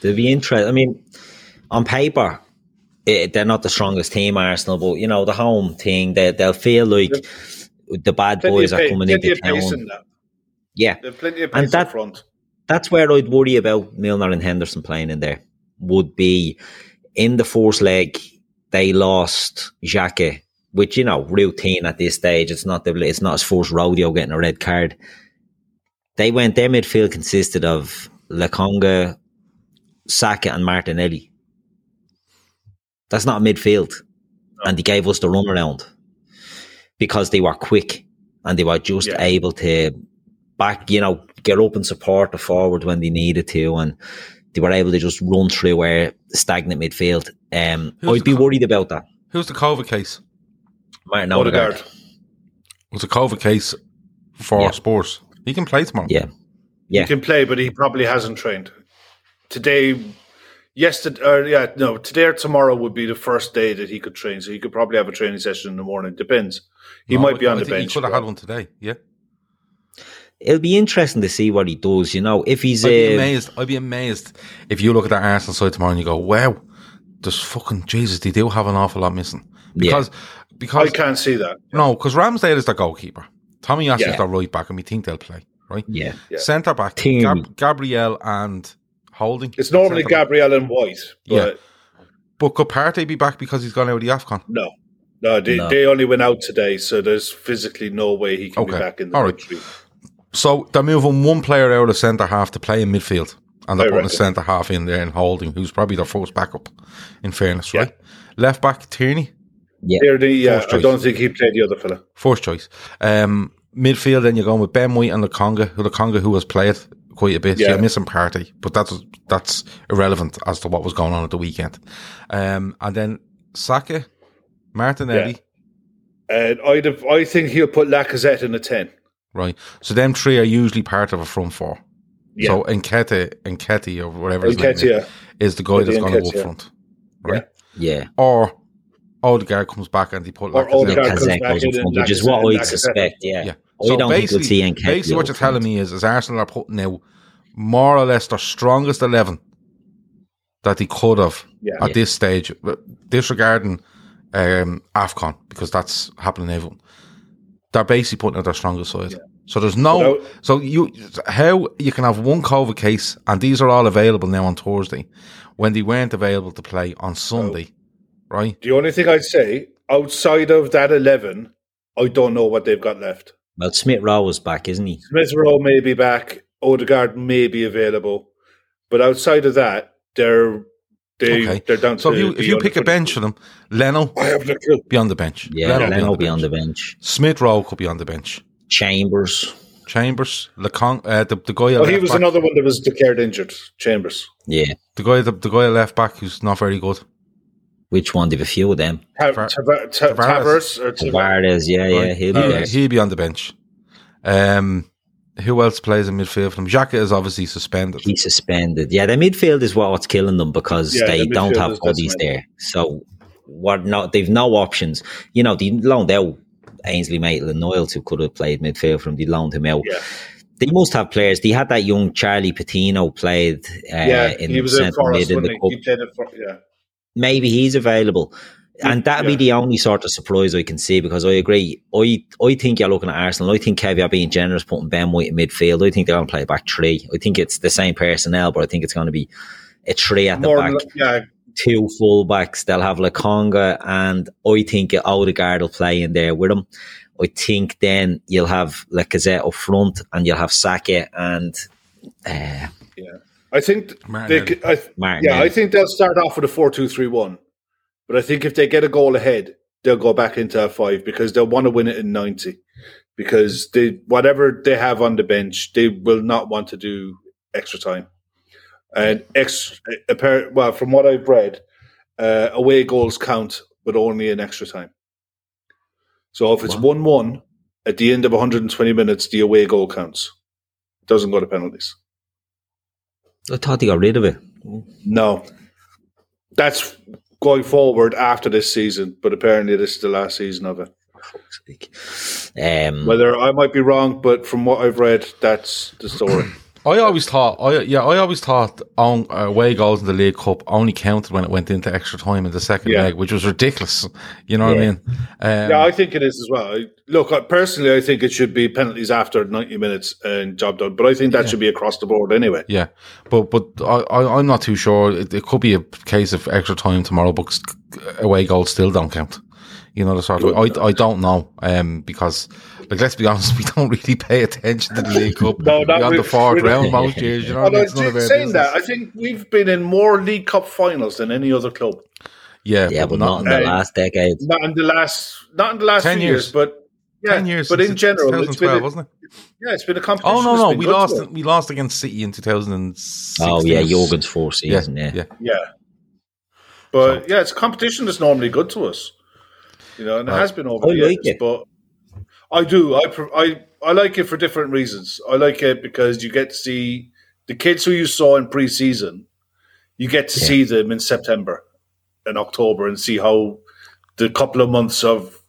A: They'll be interesting. I mean, on paper, it, they're not the strongest team, Arsenal, but you know the home thing. They they'll feel like the bad
C: Plenty
A: boys
C: of
A: are
C: pa-
A: coming into town.
C: in.
A: Yeah,
C: They've plenty of
A: And
C: pace
A: that-
C: in front.
A: that's where I'd worry about Milner and Henderson playing in there. Would be in the fourth leg they lost Xhaka, which you know routine at this stage. It's not the it's not his first rodeo getting a red card. They went their midfield consisted of Lokonga, Saka, and Martinelli. That's not a midfield, and they gave us the run around because they were quick and they were just
C: Yeah.
A: able to back, you know, get up and support the forward when they needed to, and they were able to just run through our stagnant midfield. Um, I'd be
B: co-
A: worried about that.
B: Who's the COVID case?
A: Martin
C: Odegaard.
A: Odegaard.
B: Was a COVID case for
A: Yeah.
B: Spurs? He can play tomorrow.
A: Yeah, yeah.
C: He can play, but he probably hasn't trained. Today, yesterday, or yeah, no, today or tomorrow would be the first day that he could train. So he could probably have a training session in the morning. Depends. He
B: No,
C: might be
B: I-
C: on
B: I
C: the
B: think
C: bench.
B: He could have had one today. Yeah.
A: it'll be interesting to see what he does. You know, if he's
B: I'd be
A: uh,
B: amazed. I'd be amazed if you look at that Arsenal side tomorrow and you go, "Wow, there's fucking Jesus." They do have an awful lot missing because
C: I
B: because I
C: can't see that.
B: no, because Ramsdale is the goalkeeper. Tomiyasu
C: Yeah.
B: is their right back, and we think they'll play right.
A: yeah,
C: Yeah.
B: Centre back,
A: Tierney.
B: Gab- Gabriel and Holding.
C: It's normally Gabriel and White, but
B: Yeah. But could Partey be back because he's gone out of the Afcon?
C: no. No, they,
A: No.
C: they only went out today, so there's physically no way he can be back in the
B: All right.
C: next week.
B: So they're moving one player out of centre half to play in midfield, and they're
C: I
B: putting a
C: reckon.
B: centre half in there and Holding, who's probably their first backup. In fairness,
C: Yeah.
B: right? Left back Tierney,
C: Here, the, yeah, I don't think he played the other fella.
B: first choice. Um, midfield, then you're going with Ben White and Lokonga, who Lokonga who has played quite a bit.
C: Yeah.
B: You're missing Partey, but that's that's irrelevant as to what was going on at the weekend. Um, and then Saka, Martinelli,
C: And I'd have, I think he'll put Lacazette in a 10.
B: right? So them three are usually part of a front four.
C: Yeah.
B: So Nkete, Nketi or whatever his name is, is the guy that's going to go up front, right?
A: yeah.
B: Or Odegaard comes back and they put
C: Or
B: Lacazette.
C: Odegaard comes
A: Lacazette
C: back
A: goes
C: in and
A: front, which is what I'd suspect. Yeah,
B: Yeah.
A: I don't think we'll
B: basically-
A: see
B: Basically, what you're telling me is, is Arsenal are putting out more or less their strongest 11 that they could have
C: Yeah.
B: at
A: Yeah.
B: this stage, disregarding um, AFCON, because that's happening everyone. They're basically putting out their strongest side. So there's no.
C: Without-
B: so you how you can have one COVID case, and these are all available now on Thursday, when they weren't available to play on Sunday, right?
C: The only thing I'd say outside of that eleven, I don't know what they've got left.
A: Well, Smith Rowe is back, isn't he?
C: Smith Rowe may be back. Odegaard may be available, but outside of that, they're they
B: Okay.
C: they're down
B: So
C: to
B: if you if you pick a bench for them, Leno
C: I have no clue.
B: be on the bench.
A: Yeah,
B: Leno
A: Leno will be
B: the
A: on the
B: bench.
A: bench.
B: Smith Rowe could be on the bench.
A: Chambers.
B: Chambers, Lecon, uh, the the guy. at
C: Oh, he was
B: back,
C: another one that was declared injured. Chambers.
A: Yeah.
B: The guy, the, the guy at left back who's not very good.
A: Which one? They've a few of them.
C: Ta-
B: Tavar-
C: Tavar- Ta-
B: Tavares.
C: Tavares or Tavar-
A: yeah, yeah, he'll be
B: He-
A: there.
B: He'll be on the bench. Um, who else plays in midfield from them? Xhaka is obviously suspended.
A: He's suspended. Yeah, the midfield is what's killing them because
C: Yeah,
A: they
C: the
A: don't have bodies there. So what? Not they've no options. You know, they loaned out Ainsley Maitland Niles, who could have played midfield from. They loaned him out.
C: Yeah.
A: They must have players. They had that young Charlie Patino played uh,
C: yeah,
A: in
C: he was in
A: centre mid in the cup.
C: He played it for yeah.
A: Maybe he's available. And that'd
C: Yeah.
A: be the only sort of surprise I can see because I agree. I I think you're looking at Arsenal. I think Kev are being generous putting Ben White in midfield. I think they're going to play back three. I think it's the same personnel, but I think it's going to be a three at the
C: More
A: back,
C: than- yeah,
A: two fullbacks. They'll have Lokonga, and I think Odegaard will play in there with him. I think then you'll have Lacazette up front, and you'll have Saka and uh,
C: I think they,
B: Martinelli.
C: could- I,
A: Martin.
C: yeah, I think they'll start off with a four-two-three-one, but I think if they get a goal ahead, they'll go back into a five because they'll want to win it in ninety. Because they whatever they have on the bench, they will not want to do extra time. And ex, appar- well, from what I've read, uh, away goals count, but only in extra time. So if it's one-one at the end of 120 minutes, the away goal counts. It Doesn't go to penalties.
A: I thought they got rid of it.
C: No. That's going forward after this season, but apparently this is the last season of it.
A: Um,
C: Whether I might be wrong, but from what I've read, that's the story.
B: I always thought, I yeah, I always thought on uh, away goals in the League Cup only counted when it went into extra time in the second
C: Yeah.
B: leg, which was ridiculous. You know what I mean? Um,
C: yeah, I think it is as well. I, look, I, personally, I think it should be penalties after 90 minutes and job done, but I think that should be across the board anyway.
B: Yeah, but but I, I'm not too sure. It, it could be a case of extra time tomorrow, but away goals still don't count. You know the sort of. I I don't know. Um, because like let's be honest, we don't really pay attention to the League Cup
C: No, not
B: beyond the
C: really.
B: fourth round most years. You know,
C: Although,
B: it's none of our
C: saying that. I think we've been in more League Cup finals than any other club.
B: yeah,
A: yeah, but not in the
C: Hey.
A: last decade.
C: Not in the last, not in the last
B: 10
C: few
B: years.
C: years, but yeah,
B: ten years.
C: But in general, it's been a,
B: wasn't it?
C: yeah, it's been a competition.
B: Oh no, no, we lost.
C: us.
B: We lost against City in 2016.
A: Oh yeah, Jurgen's four
B: Yeah,
A: season. Yeah,
B: yeah.
C: Yeah. But yeah, it's a competition that's normally good to us. You know, and it
B: Right.
C: has been over
A: I
C: the
A: like
C: years.
A: it.
C: But I do. I, I I like it for different reasons. I like it because you get to see the kids who you saw in pre-season. You get to
A: Yeah.
C: see them in September and October and see how the couple of months of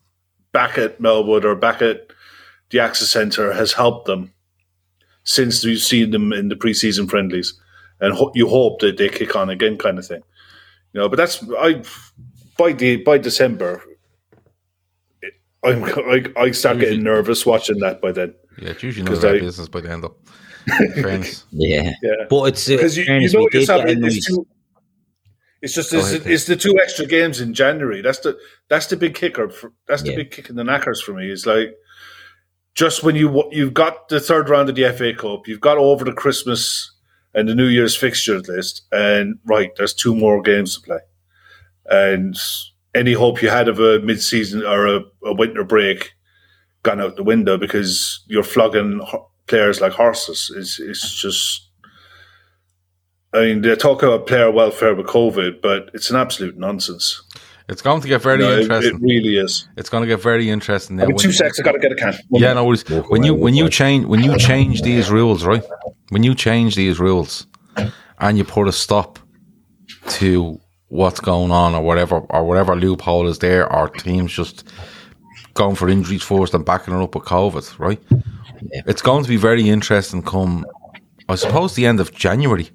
C: back at Melwood or back at the AXA Centre has helped them since we've seen them in the pre-season friendlies, and ho- you hope that they kick on again, kind of thing. You know, but that's I by the by December, I'm I, I start getting nervous watching that by then.
B: Yeah, it's usually none
C: 'Cause
B: of our
C: I-
B: business by the end of. Fairness.
A: yeah.
C: Yeah,
A: But it's uh,
C: because you, you know what
A: did
C: yourself,
A: get a
C: it-
A: nice-
C: it's two. It's just it's,
B: ahead,
C: it's the two extra games in January. That's the that's the big kicker. For, that's the
A: Yeah.
C: big kick in the knackers for me. Is like just when you you've got the third round of the FA Cup, you've got over the Christmas and the New Year's fixtures list, and right, there's two more games to play, and any hope you had of a mid-season or a, a winter break gone out the window because you're flogging players like horses. It's it's just. I mean, they talk about player welfare with COVID, but it's an absolute nonsense.
B: It's going to get very
C: No,
B: interesting.
C: it really is.
B: it's going to get very interesting now.
C: I mean, two seconds, I got to get a can. One
B: Yeah,
C: minute.
B: no worries. When you when you change when you change these rules, right? When you change these rules and you put a stop to what's going on or whatever or whatever loophole is there, or teams just going for injuries first and backing it up with COVID, right?
A: Yeah.
B: It's going to be very interesting come I suppose the end of January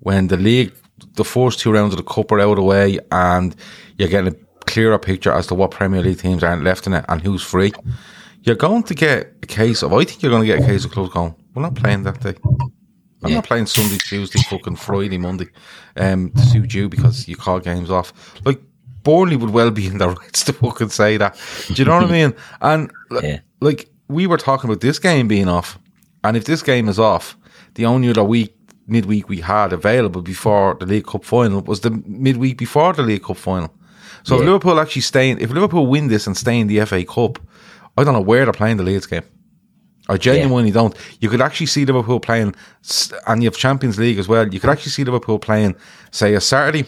B: when the league the first two rounds of the cup are out of the way and you're getting a clearer picture as to what Premier League teams aren't left in it and who's free. you're going to get a case of. I think you're going to get a case of clubs going. We're not playing that day. I'm
A: Yeah.
B: not playing Sunday, Tuesday, fucking Friday, Monday, um, to suit you because you call games off. Like Burnley would well be in their rights to fucking say that. Do you know what I mean? And
A: Yeah.
B: like we were talking about this game being off, and if this game is off, the only other week midweek we had available before the League Cup final was the midweek before the League Cup final. So if Liverpool actually stay, in, if Liverpool win this and stay in the FA Cup, I don't know where they're playing the Leeds game. I genuinely don't. You could actually see Liverpool playing, and you have Champions League as well. You could actually see Liverpool playing, say, a Saturday,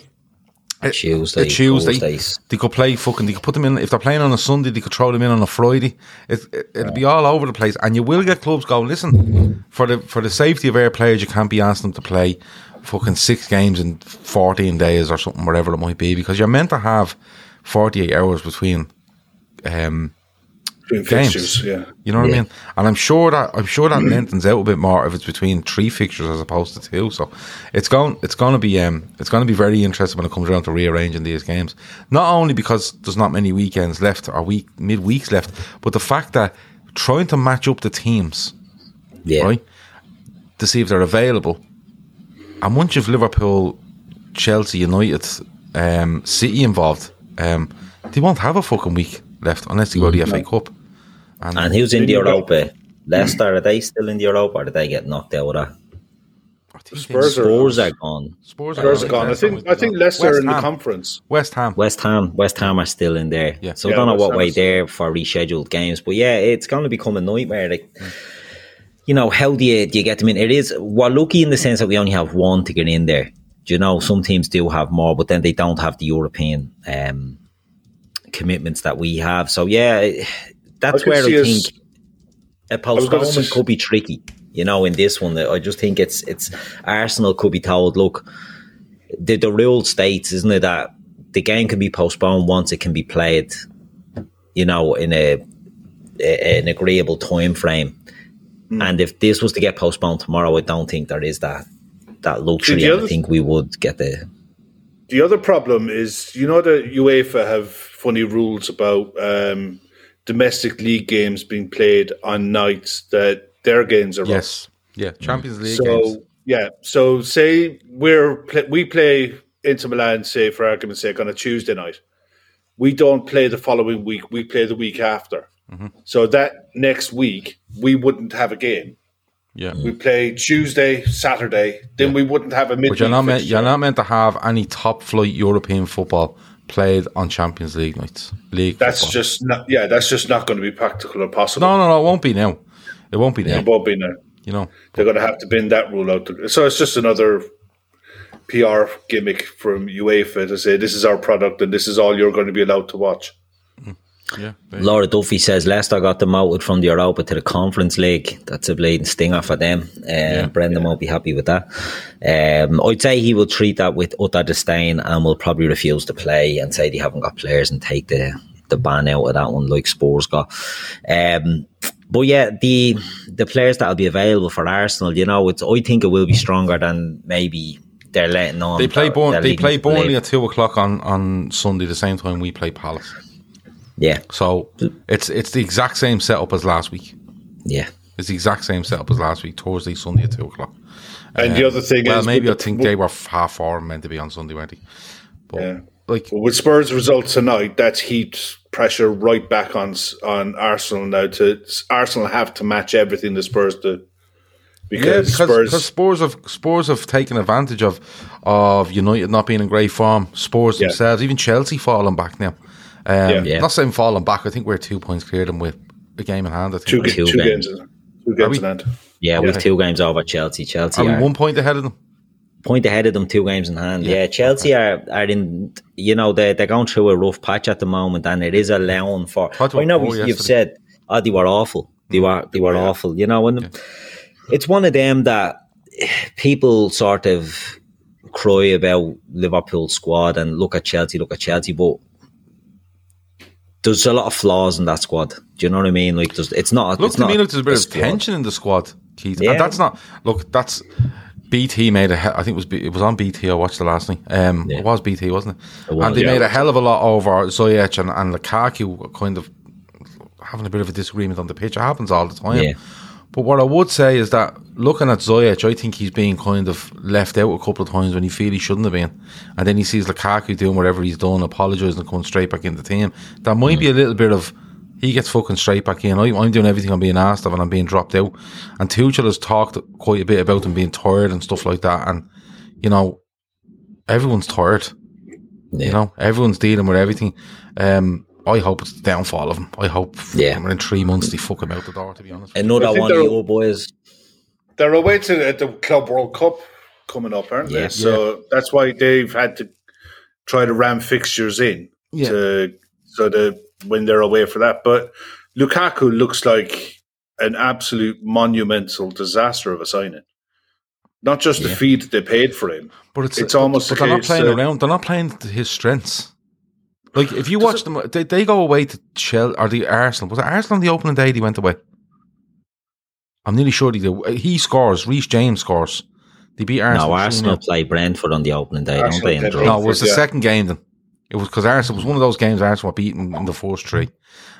B: a-
A: Tuesday,
B: a Tuesday.
A: Thursdays.
B: They could play fucking. They could put them in if they're playing on a Sunday. They could throw them in on a Friday. It, it, it'll be all over the place, and you will get clubs going. Listen, for the for the safety of our players, you can't be asking them to play fucking six games in fourteen days or something, whatever it might be, because you're meant to have forty eight hours between. Um,
C: Between
B: games.
C: fixtures, yeah.
B: you know what
A: Yeah.
B: I mean? And I'm sure that I'm sure that lengthens out a bit more if it's between three fixtures as opposed to two. So it's going it's going to be um it's going to be very interesting when it comes around to rearranging these games. Not only because there's not many weekends left or week mid weeks left, but the fact that trying to match up the teams
A: Yeah.
B: right to see if they're available. And once you've Liverpool, Chelsea, United, um, City involved, um, they won't have a fucking week left unless they go to the FA Cup.
A: And who's in the
C: Then
A: Europa? Leicester, are they still in the Europa or did they get knocked out of that?
B: I think
C: Spurs are-
A: Spurs are gone.
B: Spurs
C: Spurs are gone. I think I think. Leicester
B: West
C: in the conference.
B: West Ham.
A: West Ham, West Ham are still in there.
B: Yeah.
A: So I don't know
C: West
A: what
C: Ham
A: way
C: is-
A: they're for rescheduled games, but yeah, it's going to become a nightmare. Like, you know, how do you do you get them in? It is we're lucky in the sense that we only have one to get in there. Do you know some teams do have more, but then they don't have the European um, commitments that we have. So yeah, it- that's
C: I
A: where
C: see
A: I
C: us-
A: think a postponement could be tricky. You know, in this one, I just think it's it's Arsenal could be told, look, the the rule states, isn't it, that the game can be postponed once it can be played, you know, in a, a an agreeable time frame.
C: Hmm.
A: And if this was to get postponed tomorrow, I don't think there is that that luxury.
C: the
A: and I think we would get the
C: The other problem is, you know, the UEFA have funny rules about um, domestic league games being played on nights that their games are. on.
B: Yes. Yeah. Champions League
C: So
B: games.
C: yeah, so say we're we play Inter Milan, say for argument's sake, on a Tuesday night. We don't play the following week. We play the week after.
B: Mm-hmm.
C: So that next week we wouldn't have a game.
B: Yeah.
C: We play Tuesday, Saturday. Then we wouldn't have a midweek.
B: But you're not meant you're not meant to have any top flight European football played on Champions League nights. League
C: That's
B: football.
C: just not. Yeah, that's just not going to be practical or possible.
B: No, no, no, it won't be now. It won't be now.
C: It won't be now.
B: You know.
C: They're going to have to bin that rule out. So it's just another PR gimmick from UEFA to say this is our product and this is all you're going to be allowed to watch.
B: Yeah.
A: Laura Duffy says Leicester got demoted from the Europa to the Conference League. That's a bleeding stinger for them. Um, Brendan won't be happy with that. Um, I'd say he will treat that with utter disdain and will probably refuse to play and say they haven't got players and take the, the ban out of that one like Spurs got. Um, but yeah, the the players that'll be available for Arsenal, you know, it's I think it will be stronger than maybe they're letting on.
B: They play
A: that- they're
B: they play. Burnley at two o'clock on, on Sunday, the same time we play Palace.
A: Yeah,
B: So it's it's the exact same setup as last week.
A: yeah.
B: It's the exact same setup as last week, Thursday, Sunday at two o'clock.
C: And the um, other thing
B: Well,
C: is,
B: maybe I
C: with the-
B: think they were half four meant to be on Sunday, weren't they? But
C: Yeah.
B: like
C: Well, with Spurs' results tonight, that's heat pressure right back on on Arsenal now. To Arsenal have to match everything the Spurs do because,
B: Yeah, because
C: Spurs.
B: because Spurs have Spurs have taken advantage of of United not being in great form. Spurs
C: Yeah.
B: themselves, even Chelsea falling back now. Um,
C: Yeah.
A: Yeah.
B: Not saying falling back. I think we're two points clear them with a game in hand. I think.
C: ga-
A: Two
C: two
A: games.
C: games, in- two games
B: we?
C: in hand.
A: Yeah, we've two games over Chelsea. Chelsea
B: Are
A: are
B: one point ahead of them?
A: point ahead of them, two games in hand. Yeah, Chelsea are, are in, you know, they're, they're going through a rough patch at the moment, and it is allowing for.
B: Thought
A: I know
B: poor
A: you've
B: yesterday.
A: said, oh, they were awful. They were, they were awful, you know, and it's one of them that people sort of cry about Liverpool squad and look at Chelsea, look at Chelsea, but there's a lot of flaws in that squad. Do you know what I mean? Like, there's, it's not.
B: Look
A: it's
B: to
A: not
B: me, look, there's a bit of
A: squad.
B: tension in the squad, Keith.
A: Yeah.
B: And that's not. Look, that's BT made a. he- I think it was B- it was on BT. I watched the last night. Um,
A: Yeah.
B: it was BT, wasn't it?
A: It was,
B: and they
C: yeah.
B: made a hell of a lot over Ziyech and, and Lukaku. Kind of having a bit of a disagreement on the pitch. It happens all the time. But what I would say is that looking at Ziyech, I think he's being kind of left out a couple of times when he feel he shouldn't have been. And then he sees Lukaku doing whatever he's done, apologising and coming straight back into the team. That might be a little bit of he gets fucking straight back in. I, I'm doing everything I'm being asked of and I'm being dropped out. And Tuchel has talked quite a bit about him being tired and stuff like that. And, you know, everyone's tired.
A: Yeah.
B: You know, everyone's dealing with everything. Um, I hope it's the downfall of them. I hope
A: Yeah.
B: in three months they fuck him out the door, to be honest.
A: Another
C: I think
A: one of
C: they're-
A: your boys.
C: They're away to at the Club World Cup coming up, aren't
A: Yeah.
C: they? So that's why they've had to try to ram fixtures in
B: Yeah.
C: to so that when they're away for that. But Lukaku looks like an absolute monumental disaster of a signing. Not just the
A: Yeah.
C: fee that they paid for him.
B: But it's,
C: It's
B: but-
C: almost
B: But
C: a
B: they're not playing
C: that-
B: around. They're not playing to his strengths. Like if you watch them, they, they go away to Chelsea or the Arsenal. Was it Arsenal on the opening day? They went away. I'm nearly sure they do. He scores. Reece James scores. They beat Arsenal.
A: No, Arsenal play Brentford on the opening day. Don't
C: Arsenal
A: play in
C: played.
B: No, it was the
C: Yeah.
B: second game then. It was because Arsenal was one of those games Arsenal were beaten in the first three.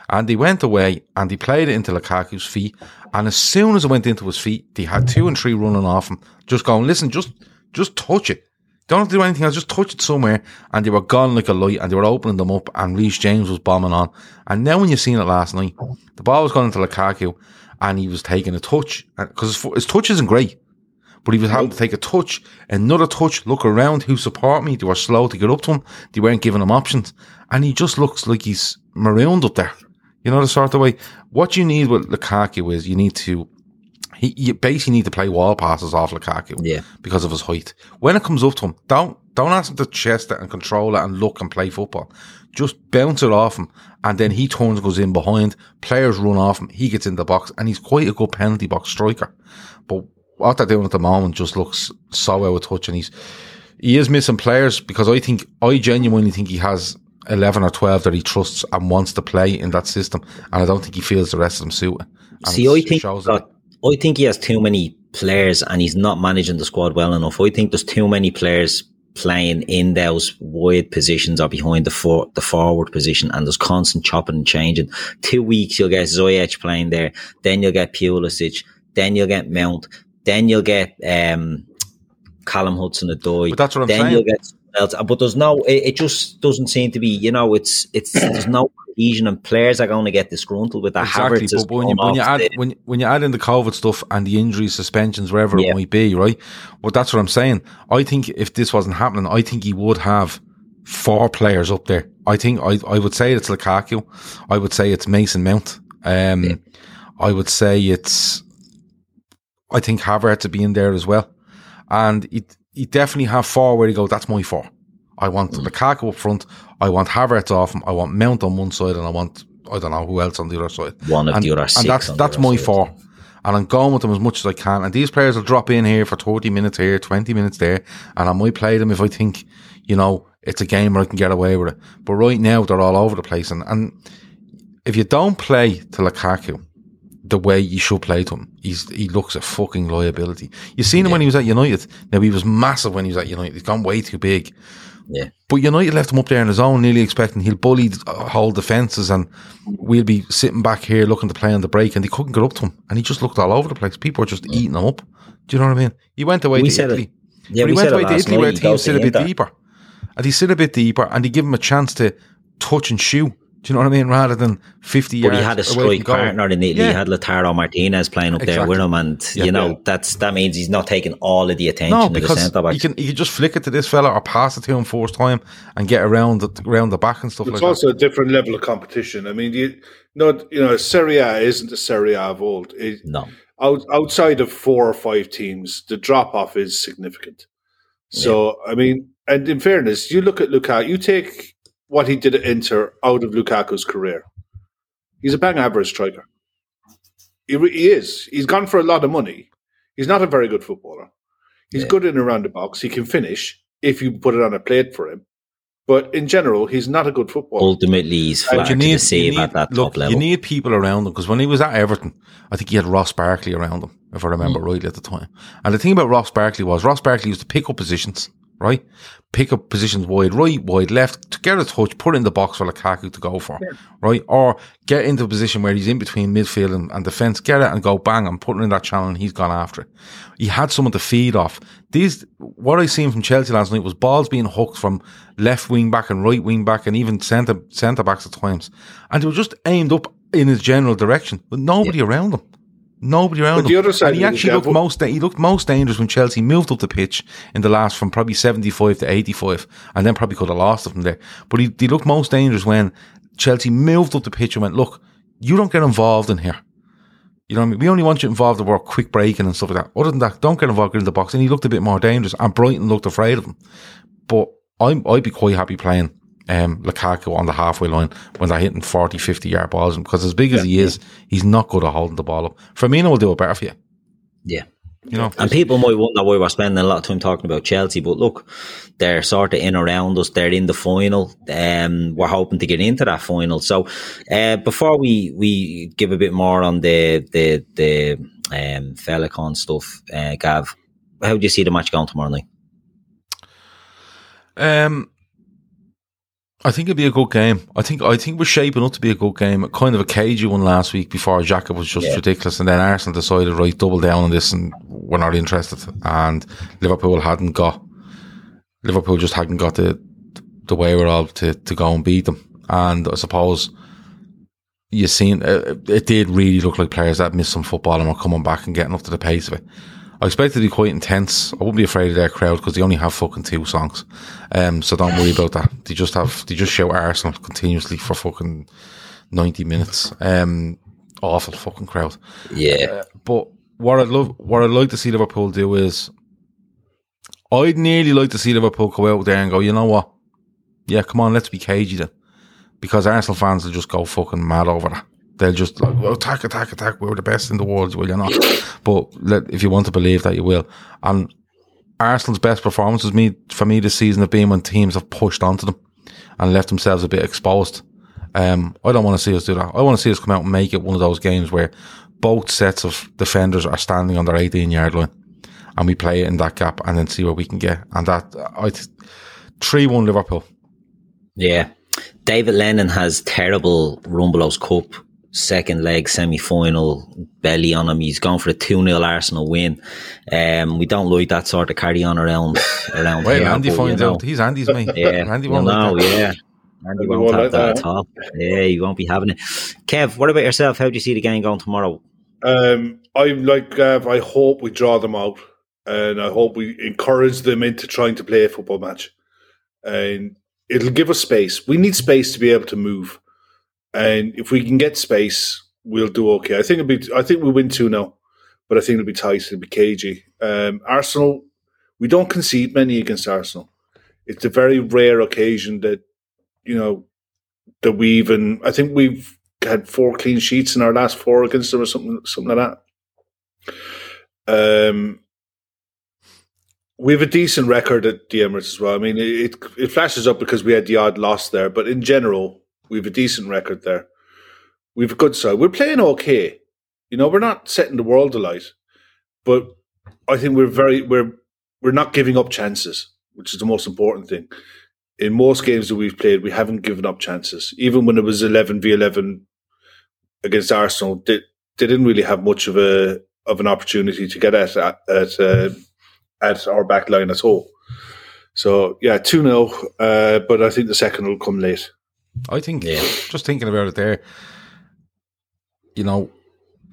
B: And they went away and they played it into Lukaku's feet. And as soon as it went into his feet, they had two and three running off him, just going, listen, just just touch it. Don't have to do anything else, just touch it somewhere. And they were gone like a light and they were opening them up and Reece James was bombing on. And now when you seen it last night, the ball was going into Lukaku and he was taking a touch. Because his, his touch isn't great but he was having to take a touch, another touch, look around, who support me. They were slow to get up to him. They weren't giving him options. And he just looks like he's marooned up there. You know, the sort of way. What you need with Lukaku is you need to, he, you basically need to play wall passes off Lukaku.
A: Yeah.
B: Because of his height. When it comes up to him, don't, don't ask him to chest it and control it and look and play football. Just bounce it off him. And then he turns and goes in behind. Players run off him. He gets in the box and he's quite a good penalty box striker. But what they're doing at the moment just looks so out of touch and he's he is missing players because I think I genuinely think he has eleven or twelve that he trusts and wants to play in that system and I don't think he feels the rest of them suit. And
A: See, I think I think he has too many players and he's not managing the squad well enough. I think there's too many players playing in those wide positions or behind the for, the forward position and there's constant chopping and changing. Two weeks you'll get Ziyech playing there, then you'll get Pulisic, then you'll get Mount, then you'll get um, Callum Hudson Odoi.
B: But that's what I'm
A: then
B: saying.
A: you'll get else. But there's no, it, it just doesn't seem to be, you know, it's, it's, there's no cohesion and players are going to get disgruntled with that.
B: Exactly,
A: Havertz
B: but when you, when you add
A: the-
B: when when you add in the COVID stuff and the injuries, suspensions, wherever
A: Yeah.
B: it might be, right? Well, that's what I'm saying. I think if this wasn't happening, I think he would have four players up there. I think I I would say it's Lukaku. I would say it's Mason Mount. Um, I would say it's. I think Havertz to be in there as well, and he he definitely have four where you go. That's my four. I want mm. Lukaku up front. I want Havertz off him. I want Mount on one side, and I want I don't know who else on the other side.
A: One of
B: and,
A: the other
B: and that's that's my
A: side.
B: four. And I'm going with them as much as I can. And these players will drop in here for 30 minutes here, 20 minutes there. And I might play them if I think, you know, it's a game where I can get away with it. But right now, they're all over the place. And, and if you don't play to Lukaku the way you should play to him, he's, he looks a fucking liability. You seen him when he was at United. Now, he was massive when he was at United. He's gone way too big.
A: Yeah.
B: But United left him up there on his own, nearly expecting he'll bully the uh, whole defences and we'll be sitting back here looking to play on the break and they couldn't get up to him. And he just looked all over the place. People were just eating him up. Do you know what I mean? He went away
A: We
B: to
A: it.
B: Italy.
A: Yeah,
B: but he
A: we
B: went
A: said
B: away
A: it
B: to Italy where
A: He
B: teams sit a bit deeper. And he sit a bit deeper and he give him a chance to touch and shoot. Do you know what I mean? Rather than 50
A: But
B: yards
A: he had a
B: away from
A: strike
B: goal.
A: partner in Italy.
B: Yeah.
A: He had Lautaro Martinez playing up there with him, and
B: Yeah.
A: you know
C: Yeah.
A: that's that means he's not taking all of the attention
B: No,
A: of the
B: because
A: centre
B: can he can just flick it to this fella or pass it to him first time and get around the around the back and stuff
C: It's
B: like that.
C: also a different level of competition. I mean, you not you know, Serie A isn't the Serie A of old. It,
A: No,
C: out, outside of four or five teams, the drop off is significant. So, I mean, and in fairness, you look at Lukaku, you take what he did at Inter out of Lukaku's career. He's a bang average striker. He, re- he is. He's gone for a lot of money. He's not a very good footballer. He's
A: Yeah.
C: good in and around the box. He can finish if you put it on a plate for him. But in general, he's not a good footballer.
A: ultimately he's
C: And
A: flat
B: you
A: to
B: need,
A: deceive
B: you need
A: at that
B: look,
A: top level.
B: You need people around him because when he was at Everton, I think he had Ross Barkley around him, if I remember
A: Mm.
B: rightly at the time. And the thing about Ross Barkley was Ross Barkley used to pick up positions, right? Pick up positions wide right, wide left, to get a touch, put in the box for Lukaku to go for, yeah. right? Or get into a position where he's in between midfield and, and, defence, get it and go bang and put it in that channel and he's gone after it. He had someone to feed off. These, what I seen from Chelsea last night was balls being hooked from left wing back and right wing back and even centre, centre backs at times. And they were just aimed up in his general direction with nobody yeah. around them. Nobody around but him. and he actually looked most he looked most dangerous when Chelsea moved up the pitch in the last from probably seventy five to eighty five, and then probably could have lost it from there. But he, he looked most dangerous when Chelsea moved up the pitch and went, "Look, you don't get involved in here. You know what I mean? We only want you involved in work, quick breaking and stuff like that. Other than that, don't get involved in the box." And he looked a bit more dangerous, and Brighton looked afraid of him. But I'm I'd be quite happy playing um, Lukaku on the halfway line when they're hitting 40, 50 yard balls. Because as big as he is, he's not good at holding the ball up. Firmino will do it better for you.
A: Yeah. You know, and people might wonder why we're spending a lot of time talking about Chelsea, but look, they're sort of in around us. They're in the final. Um, we're hoping to get into that final. So, uh, before we, we give a bit more on the, the, the, um, Felicon stuff, uh, Gav, how do you see the match going tomorrow night?
B: Um, I think it'd be a good game. I think I think we're shaping up to be a good game. Kind of a cagey one last week before Xhaka was just yeah. ridiculous, and then Arsenal decided right double down on this and we're not interested. And Liverpool hadn't got Liverpool just hadn't got the the wherewithal to to go and beat them. And I suppose you seen uh, it did really look like players that missed some football and were coming back and getting up to the pace of it. I expect it to be quite intense. I wouldn't be afraid of their crowd because they only have fucking two songs. Um, so don't worry about that. They just have, they just shout Arsenal continuously for fucking 90 minutes. Um, awful fucking crowd.
A: Yeah. Uh,
B: but what I'd love, what I'd like to see Liverpool do is, I'd nearly like to see Liverpool go out there and go, you know what? Yeah, come on, let's be cagey then. Because Arsenal fans will just go fucking mad over that they'll just like, oh, attack, attack, attack. We're the best in the world. Well, you're not. but let, if you want to believe that, you will. And Arsenal's best performances me for me this season have been when teams have pushed onto them and left themselves a bit exposed. Um, I don't want to see us do that. I want to see us come out and make it one of those games where both sets of defenders are standing on their 18 yard line and we play it in that gap and then see where we can get. And that, I, 3 1 Liverpool.
A: Yeah. David Lennon has terrible Rumbelows Cup second leg semi final belly on him. He's gone for a 2 0 Arsenal win. Um, we don't like that sort of carry on around around
B: Wait, here. Andy but, finds you know, out. He's Andy's mate.
A: Yeah, Andy won't know, like yeah. Andy won't, won't have that, at all. Yeah, he won't be having it. Kev, what about yourself? How do you see the game going tomorrow?
C: Um, I'm like Gav. I hope we draw them out, and I hope we encourage them into trying to play a football match. And it'll give us space. We need space to be able to move. And if we can get space, we'll do okay. I think it'll be. I think we'll win two 0 but I think it'll be tight. It'll be cagey. Um, Arsenal, we don't concede many against Arsenal. It's a very rare occasion that you know that we even. I think we've had four clean sheets in our last four against them, or something, something like that. Um, we have a decent record at the Emirates as well. I mean, it it flashes up because we had the odd loss there, but in general, we have a decent record there. We have a good side. We're playing okay. You know, we're not setting the world alight, but I think we're very we're we're not giving up chances, which is the most important thing. In most games that we've played, we haven't given up chances. Even when it was eleven v eleven against Arsenal, they, they didn't really have much of a of an opportunity to get at at at, uh, at our back line at all. So yeah, two 0 uh, but I think the second will come late.
B: I think, yeah. just thinking about it there, you know,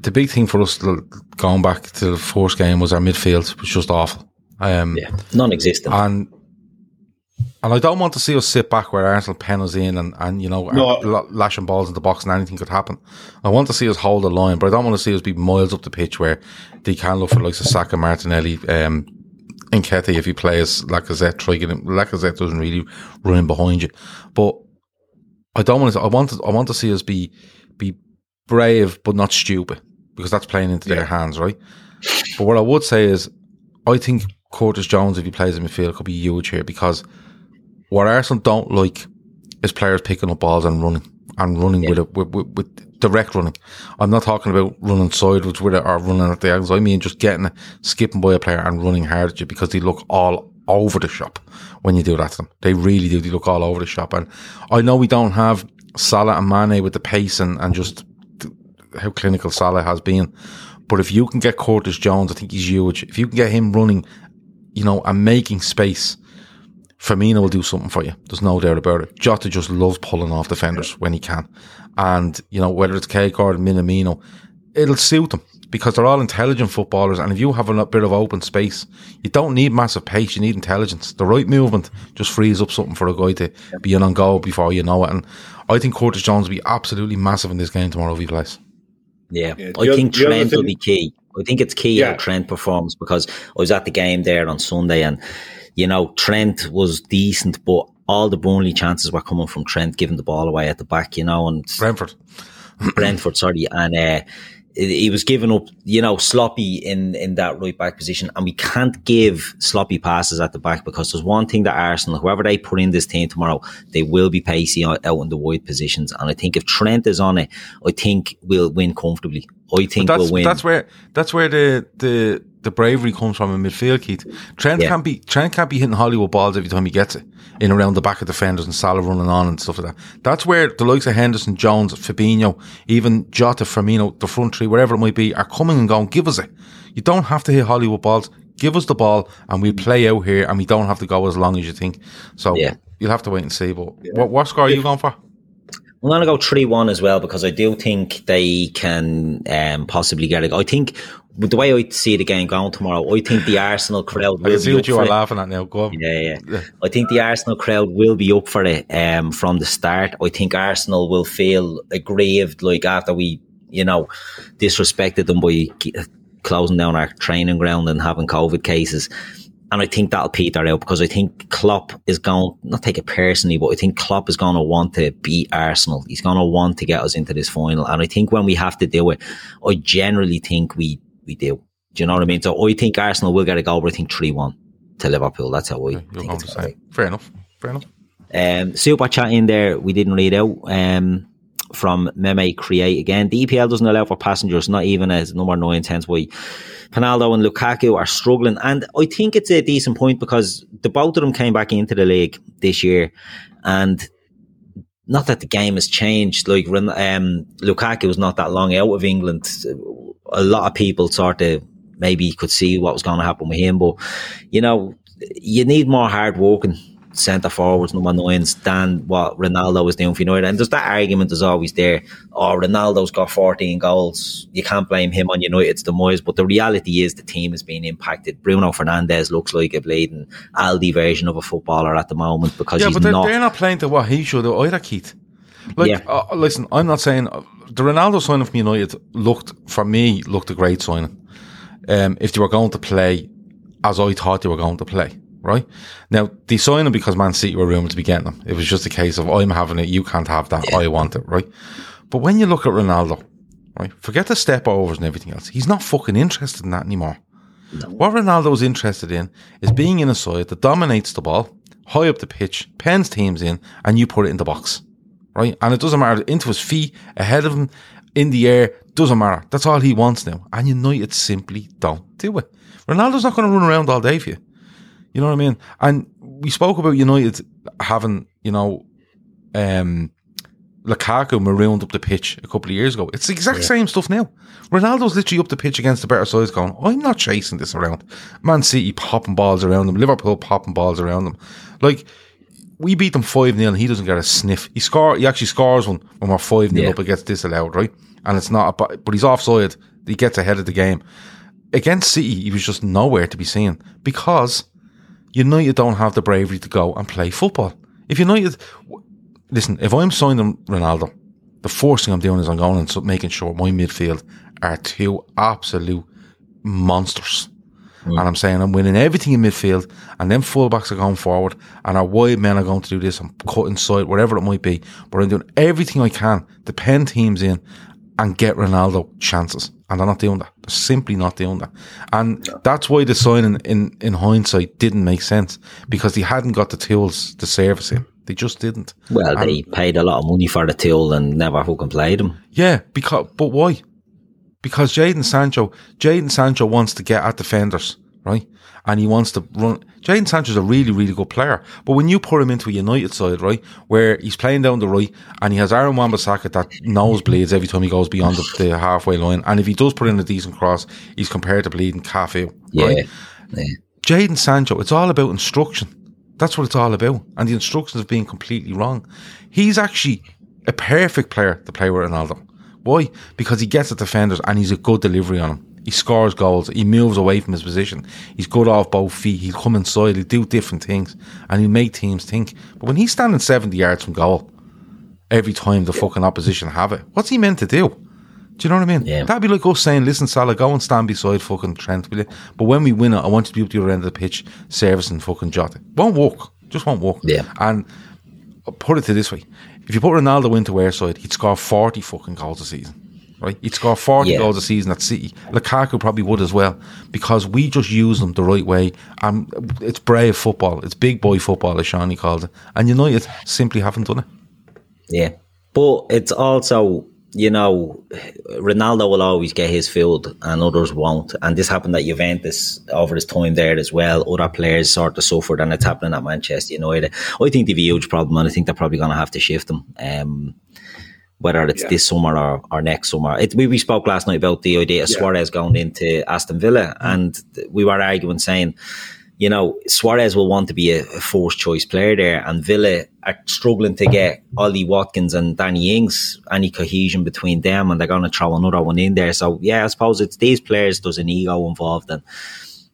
B: the big thing for us going back to the first game was our midfield was just awful. Um,
A: yeah, non-existent.
B: And and I don't want to see us sit back where Arsenal pen us in and, and you know, no. lashing balls in the box and anything could happen. I want to see us hold the line, but I don't want to see us be miles up the pitch where they can look for like Saka, Martinelli, um, Nketiah if he plays Lacazette, try get him. Lacazette doesn't really run behind you. But I don't want to. I want to. I want to see us be be brave, but not stupid, because that's playing into yeah. their hands, right? But what I would say is, I think Curtis Jones, if he plays in midfield, could be huge here because what Arsenal don't like is players picking up balls and running and running yeah. with it with, with, with, direct running. I'm not talking about running sideways with it or running at the angles. I mean just getting it, skipping by a player and running hard at you because they look all over the shop when you do that to them. They really do. They look all over the shop. And I know we don't have Salah and Mane with the pace and, and just how clinical Salah has been. But if you can get Curtis Jones, I think he's huge. If you can get him running, you know, and making space, Firmino will do something for you. There's no doubt about it. Jota just loves pulling off defenders when he can. And, you know, whether it's Keita or Minamino, it'll suit them because they're all intelligent footballers. And if you have a bit of open space, you don't need massive pace. You need intelligence. The right movement just frees up something for a guy to be in on goal before you know it. And I think Curtis Jones will be absolutely massive in this game tomorrow if he plays.
A: Yeah, yeah I think Trent will be key. I think it's key yeah. how Trent performs because I was at the game there on Sunday and, you know, Trent was decent, but all the Burnley chances were coming from Trent giving the ball away at the back, you know, and
B: Brentford.
A: Brentford, sorry. And, uh, he was giving up, you know, sloppy in, in that right back position. And we can't give sloppy passes at the back because there's one thing that Arsenal, whoever they put in this team tomorrow, they will be pacey out in the wide positions. And I think if Trent is on it, I think we'll win comfortably. I think we'll win.
B: That's where, that's where the, the, the bravery comes from in midfield, Keith. Trent yeah. can't be Trent can't be hitting Hollywood balls every time he gets it in around the back of defenders and Salah running on and stuff like that. That's where the likes of Henderson, Jones, Fabinho, even Jota, Firmino, the front three, wherever it might be, are coming and going. Give us it. You don't have to hit Hollywood balls. Give us the ball and we play out here and we don't have to go as long as you think. So yeah. you'll have to wait and see. But yeah. what, what score are you going for?
A: I'm going to go 3 1 as well because I do think they can um, possibly get it. I think the way I see the game going tomorrow, I think the Arsenal crowd will I
B: see what you are it. laughing at now. Go on.
A: Yeah, yeah, yeah. I think the Arsenal crowd will be up for it um, from the start. I think Arsenal will feel aggrieved, like after we, you know, disrespected them by closing down our training ground and having COVID cases. And I think that'll peter out because I think Klopp is going, not take it personally, but I think Klopp is going to want to beat Arsenal. He's going to want to get us into this final. And I think when we have to do it, I generally think we we do. Do you know what I mean? So I think Arsenal will get a goal, but I think 3 1 to Liverpool. That's how I yeah, think it's going
B: Fair enough. Fair enough.
A: Um, super chat in there, we didn't read out um, from Meme Create again. The EPL doesn't allow for passengers, not even as number nine, hence why Ronaldo and Lukaku are struggling. And I think it's a decent point because the both of them came back into the league this year and not that the game has changed. Like um, Lukaku was not that long out of England a lot of people sort of maybe could see what was going to happen with him. But, you know, you need more hard working centre forwards, number nines, than what Ronaldo was doing for United. And there's that argument is always there. Oh, Ronaldo's got 14 goals. You can't blame him on United's demise. But the reality is the team is being impacted. Bruno Fernandes looks like a bleeding Aldi version of a footballer at the moment because yeah, but
B: they're
A: not,
B: they're not playing to what he should either, Keith. Like, yeah. uh, listen, I'm not saying uh, the Ronaldo signing from United looked, for me, looked a great signing. Um, if they were going to play as I thought they were going to play, right? Now, they signed him because Man City were rumoured to be getting him. It was just a case of, I'm having it, you can't have that, yeah. I want it, right? But when you look at Ronaldo, right, forget the step overs and everything else, he's not fucking interested in that anymore. No. What Ronaldo's interested in is being in a side that dominates the ball, high up the pitch, pens teams in, and you put it in the box right? And it doesn't matter into his feet, ahead of him, in the air, doesn't matter. That's all he wants now. And United simply don't do it. Ronaldo's not going to run around all day for you. You know what I mean? And we spoke about United having, you know, um, Lukaku marooned up the pitch a couple of years ago. It's the exact yeah. same stuff now. Ronaldo's literally up the pitch against the better sides going, I'm not chasing this around. Man City popping balls around them, Liverpool popping balls around them. Like, we beat them 5 0 and he doesn't get a sniff. He score, he actually scores one when we're 5 0 yeah. up, gets disallowed, right? And it's not, but, but he's offside. He gets ahead of the game. Against City, he was just nowhere to be seen because United don't have the bravery to go and play football. If United, listen, if I'm signing Ronaldo, the first thing I'm doing is I'm going and making sure my midfield are two absolute monsters Mm. And I'm saying I'm winning everything in midfield, and then fullbacks are going forward, and our wide men are going to do this. I'm cutting side, whatever it might be. But I'm doing everything I can to pen teams in and get Ronaldo chances. And they're not doing that. They're simply not doing that. And no. that's why the signing in, in hindsight didn't make sense because they hadn't got the tools to service him. They just didn't.
A: Well, and, they paid a lot of money for the tool and never fucking played him.
B: Yeah, because but why? Because Jadon Sancho, Jadon Sancho wants to get at defenders, right? And he wants to run. Jadon Sancho's a really, really good player. But when you put him into a United side, right, where he's playing down the right and he has Aaron Wan-Bissaka that nosebleeds every time he goes beyond the, the, halfway line, and if he does put in a decent cross, he's compared to bleeding calf out.
A: Yeah.
B: Right?
A: yeah.
B: Jadon Sancho, it's all about instruction. That's what it's all about. And the instructions have been completely wrong. He's actually a perfect player to play with Ronaldo. Why? Because he gets at defenders and he's a good delivery on them. He scores goals. He moves away from his position. He's good off both feet. He'll come inside. He'll do different things, and he'll make teams think. But when he's standing seventy yards from goal, every time the fucking opposition have it, what's he meant to do? Do you know what I mean?
A: Yeah.
B: That'd be like us saying, "Listen, Salah, go and stand beside fucking Trent, will you?" But when we win it, I want you to be up the other end of the pitch, servicing fucking Jota. Won't work. Just won't work.
A: Yeah.
B: And I'll put it to this way: if you put Ronaldo into our side, he'd score forty fucking goals a season right? He'd score 40
A: Yeah.
B: goals a season at City. Lukaku probably would as well because we just use them the right way. And it's brave football. It's big boy football, as Shawnee calls it. And United simply haven't done it.
A: Yeah. But it's also, you know, Ronaldo will always get his field and others won't. And this happened at Juventus over his time there as well. Other players sort of suffered and it's happening at Manchester United. I think they've a huge problem and I think they're probably going to have to shift them. Um, whether it's
C: Yeah.
A: this summer or, or next summer. It, we, we spoke last night about the idea of
C: Yeah.
A: Suarez going into Aston Villa, and we were arguing saying, you know, Suarez will want to be a, a first choice player there, and Villa are struggling to get Ollie Watkins and Danny Ings any cohesion between them, and they're going to throw another one in there. So yeah, I suppose it's these players. There's an ego involved, and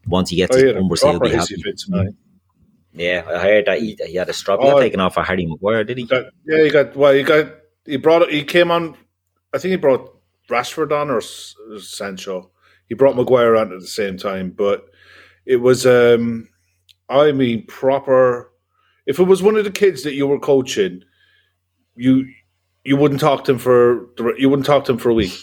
A: once he gets
C: Oh,
A: his numbers, he'll be happy. Yeah, I heard that he, he had a strap
C: Oh.
A: taken off for Harry Maguire, did he?
C: Got, yeah, you got well. You got he brought he came on. I think he brought Rashford on or Sancho. He brought Maguire on at the same time, but it was um I mean proper. If it was one of the kids that you were coaching, you you wouldn't talk to him for you wouldn't talk to him for a week.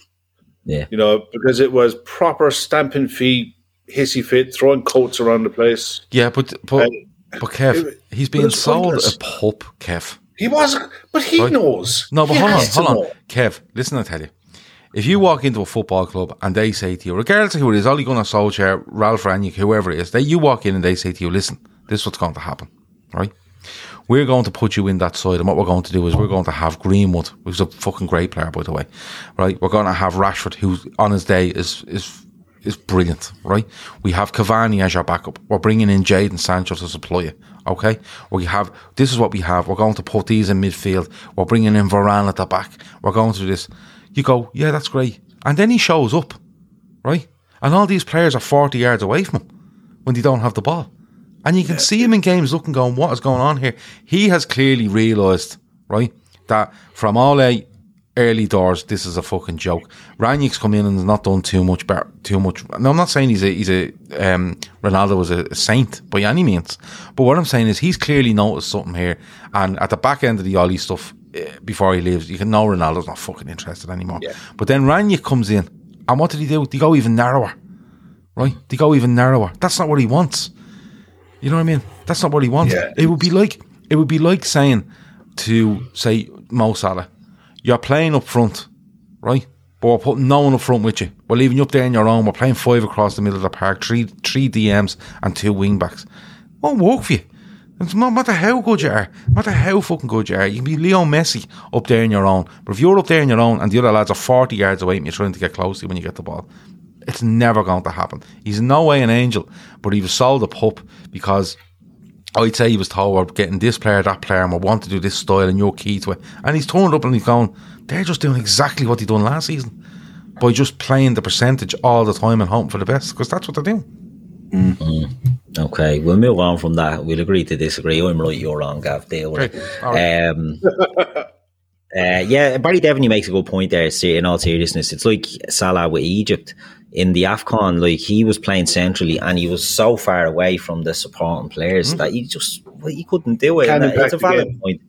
A: Yeah.
C: you know because it was proper stamping feet, hissy fit, throwing coats around the place.
B: Yeah, but but,
C: And
B: but Kev,
C: it-
B: he's
C: but
B: being sold
C: pointless.
B: a pup, Kev.
C: He was, but he
B: Right.
C: knows.
B: No, but
C: He
B: hold on, hold on.
C: know.
B: Kev, listen, I tell you. If you walk into a football club and they say to you, regardless of who it is, Ole Gunnar Solskjaer, Ralph Rangnick, whoever it is, they, you walk in and they say to you, listen, this is what's going to happen, right? We're going to put you in that side, and what we're going to do is we're going to have Greenwood, who's a fucking great player, by the way, right? We're going to have Rashford, who on his day is is is brilliant, right? We have Cavani as your backup. We're bringing in Jadon Sancho to supply you, okay? We have this is what we have. We're going to put these in midfield. We're bringing in Varane at the back. We're going to do this. You go, yeah, that's great, and then he shows up, right? And all these players are forty yards away from him when they don't have the ball. And you can see him in games looking, going, what is going on here? He has clearly realised, right, that from all eight early doors, this is a fucking joke. Rangnick's come in and has not done too much better, too much. No, I'm not saying he's a, he's a, um, Ronaldo was a, saint by any means. But what I'm saying is he's clearly noticed something here. And at the back end of the Ollie stuff, Eh, before he leaves, you can know Ronaldo's not fucking interested anymore. But then Rangnick comes in. And what did he do? They go even narrower right? They go even narrower. That's not what he wants. You know what I mean? That's not what he wants.
C: Yeah.
B: It would be like it would be like saying to say Mo Salah, you're playing up front, right? But we're putting no one up front with you. We're leaving you up there on your own. We're playing five across the middle of the park, three three DMs and two wing backs. Won't work for you. It's no matter how good you are, no matter how fucking good you are, you can be Leo Messi up there on your own. But if you're up there on your own and the other lads are 40 yards away and you're trying to get close to when you get the ball, it's never going to happen. He's in no way an angel, but he was sold a pup because I'd say he was told we're getting this player, that player, and we want to do this style, and you're key to it. And he's turned up and he's gone, they're just doing exactly what they done last season by just playing the percentage all the time and hoping for the best because that's what they're doing.
A: Okay, we'll move on from that. We'll agree to disagree. I'm right, you're wrong, Gav. Deal with it.
B: all right.
A: Um, uh, yeah, Barry Devaney makes a good point there. se- In all seriousness, it's like Salah with Egypt in the Afcon. Like he was playing centrally, and he was so far away from the supporting players that he just well, he couldn't do it.
C: Can't
A: it's a valid
C: game.
A: point.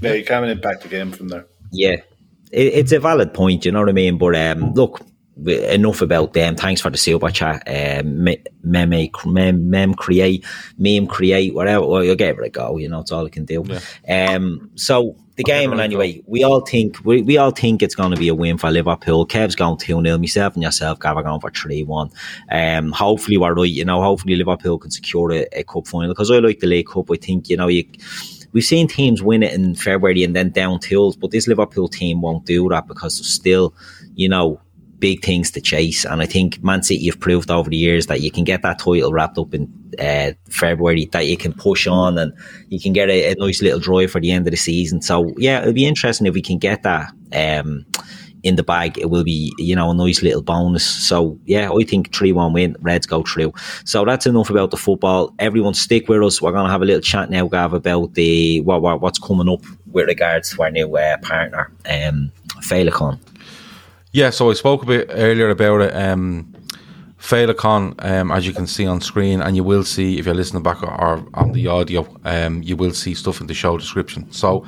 C: Yeah, you can't impact the game from there.
A: Yeah, it, it's a valid point. You know what I mean? But um, look, w- enough about them. Thanks for the super chat. Um, meme, mem, mem create, meme create, whatever. Well, you'll give it a go. You know, it's all I can do. Um, so the game, and anyway, we all think we, we all think it's going to be a win for Liverpool. Kev's going two 0 Myself and yourself, Gav, are going for three one. Um, hopefully we're right. You know, hopefully Liverpool can secure a, a cup final because I like the League Cup. I think you know you. We've seen teams win it in February and then down tools, but this Liverpool team won't do that because still, you know, big things to chase. And I think Man City have proved over the years that you can get that title wrapped up in uh, February, that you can push on and you can get a, a, nice little drive for the end of the season. So yeah, it'll be interesting if we can get that. Um, in the bag, it will be, you know, a nice little bonus. So, yeah, I think 3 1 win, Reds go through. So, that's enough about the football. Everyone, stick with us. We're going to have a little chat now, Gav, about the what, what what's coming up with regards to our new uh, partner, um, Féileacáin.
B: Yeah, so I spoke a bit earlier about it. Um, Féileacáin, um, as you can see on screen, and you will see if you're listening back or on the audio, um, you will see stuff in the show description. So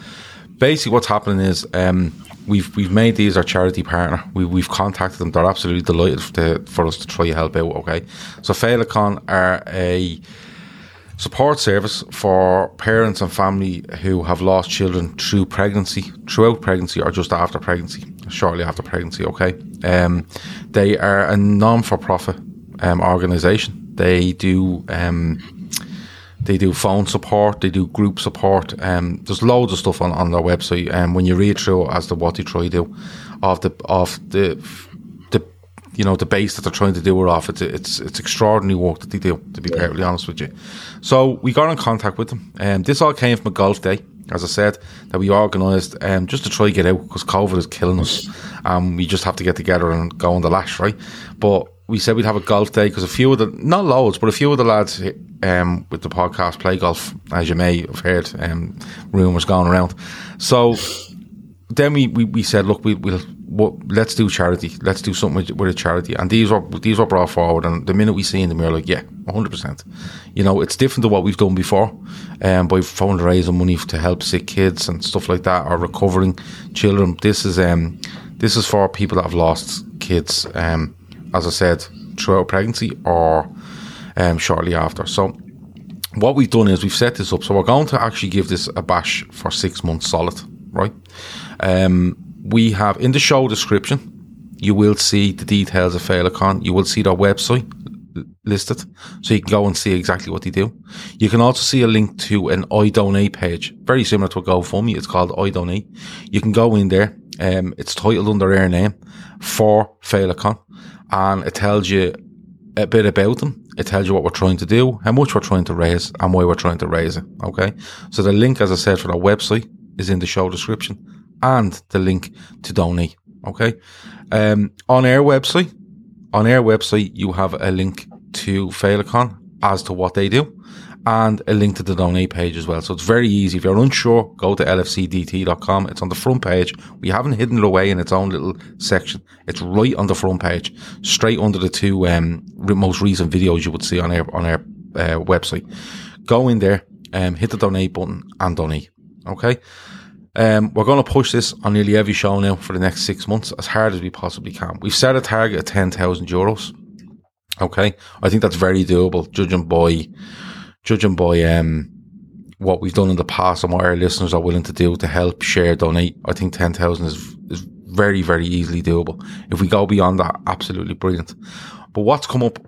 B: basically, what's happening is um, we've we've made these our charity partner. We, we've contacted them. They're absolutely delighted to, for us to try to help out. Okay, so Féileacáin are a support service for parents and family who have lost children through pregnancy, throughout pregnancy, or just after pregnancy shortly after pregnancy. Okay, um, they are a non-for-profit um, organization. They do um, they do phone support, they do group support. Um, there's loads of stuff on, on their website. And um, when you read through as to what they try to do, of the of the the you know the base that they're trying to do it off, it's it's it's extraordinary work that they do. To be yeah. perfectly honest with you, so we got in contact with them. And um, this all came from a golf day as I said, that we organised um, just to try to get out because COVID is killing us. Um, we just have to get together and go on the lash, right? But we said we'd have a golf day because a few of the, not loads, but a few of the lads um, with the podcast play golf, as you may have heard, um, rumours going around. So then we, we, we said, look, we, we'll well, let's do charity. Let's do something with, with, a charity. And these were these were brought forward. And the minute we see them, we're like, yeah, 100%. You know, it's different to what we've done before. Um, by fundraising money to help sick kids and stuff like that, or recovering children. This is um, this is for people that have lost kids. Um, as I said, throughout pregnancy or um, shortly after. So what we've done is we've set this up. So we're going to actually give this a bash for six months solid, right? Um, we have in the show description, you will see the details of Féileacáin. You will see their website listed, so you can go and see exactly what they do. You can also see a link to an iDonate page, very similar to a GoFundMe. It's called iDonate. You can go in there. Um, it's titled under their name for Féileacáin, and it tells you a bit about them. It tells you what we're trying to do, how much we're trying to raise, and why we're trying to raise it. Okay. So the link, as I said, for their website is in the show description and the link to donate. Okay. Um, on our website, on our website, you have a link to Féileacáin as to what they do and a link to the donate page as well. So it's very easy. If you're unsure, go to lfcdt.com. It's on the front page. We haven't hidden it away in its own little section. It's right on the front page, straight under the two um, most recent videos you would see on our on our uh, website. Go in there, um, hit the donate button, and donate. Okay. Um, we're going to push this on nearly every show now for the next six months as hard as we possibly can. We've set a target of 10,000 euros. Okay. I think that's very doable, judging by, judging by, um, what we've done in the past and what our listeners are willing to do to help share, donate. I think 10,000 is, is very, very easily doable. If we go beyond that, absolutely brilliant. But what's come up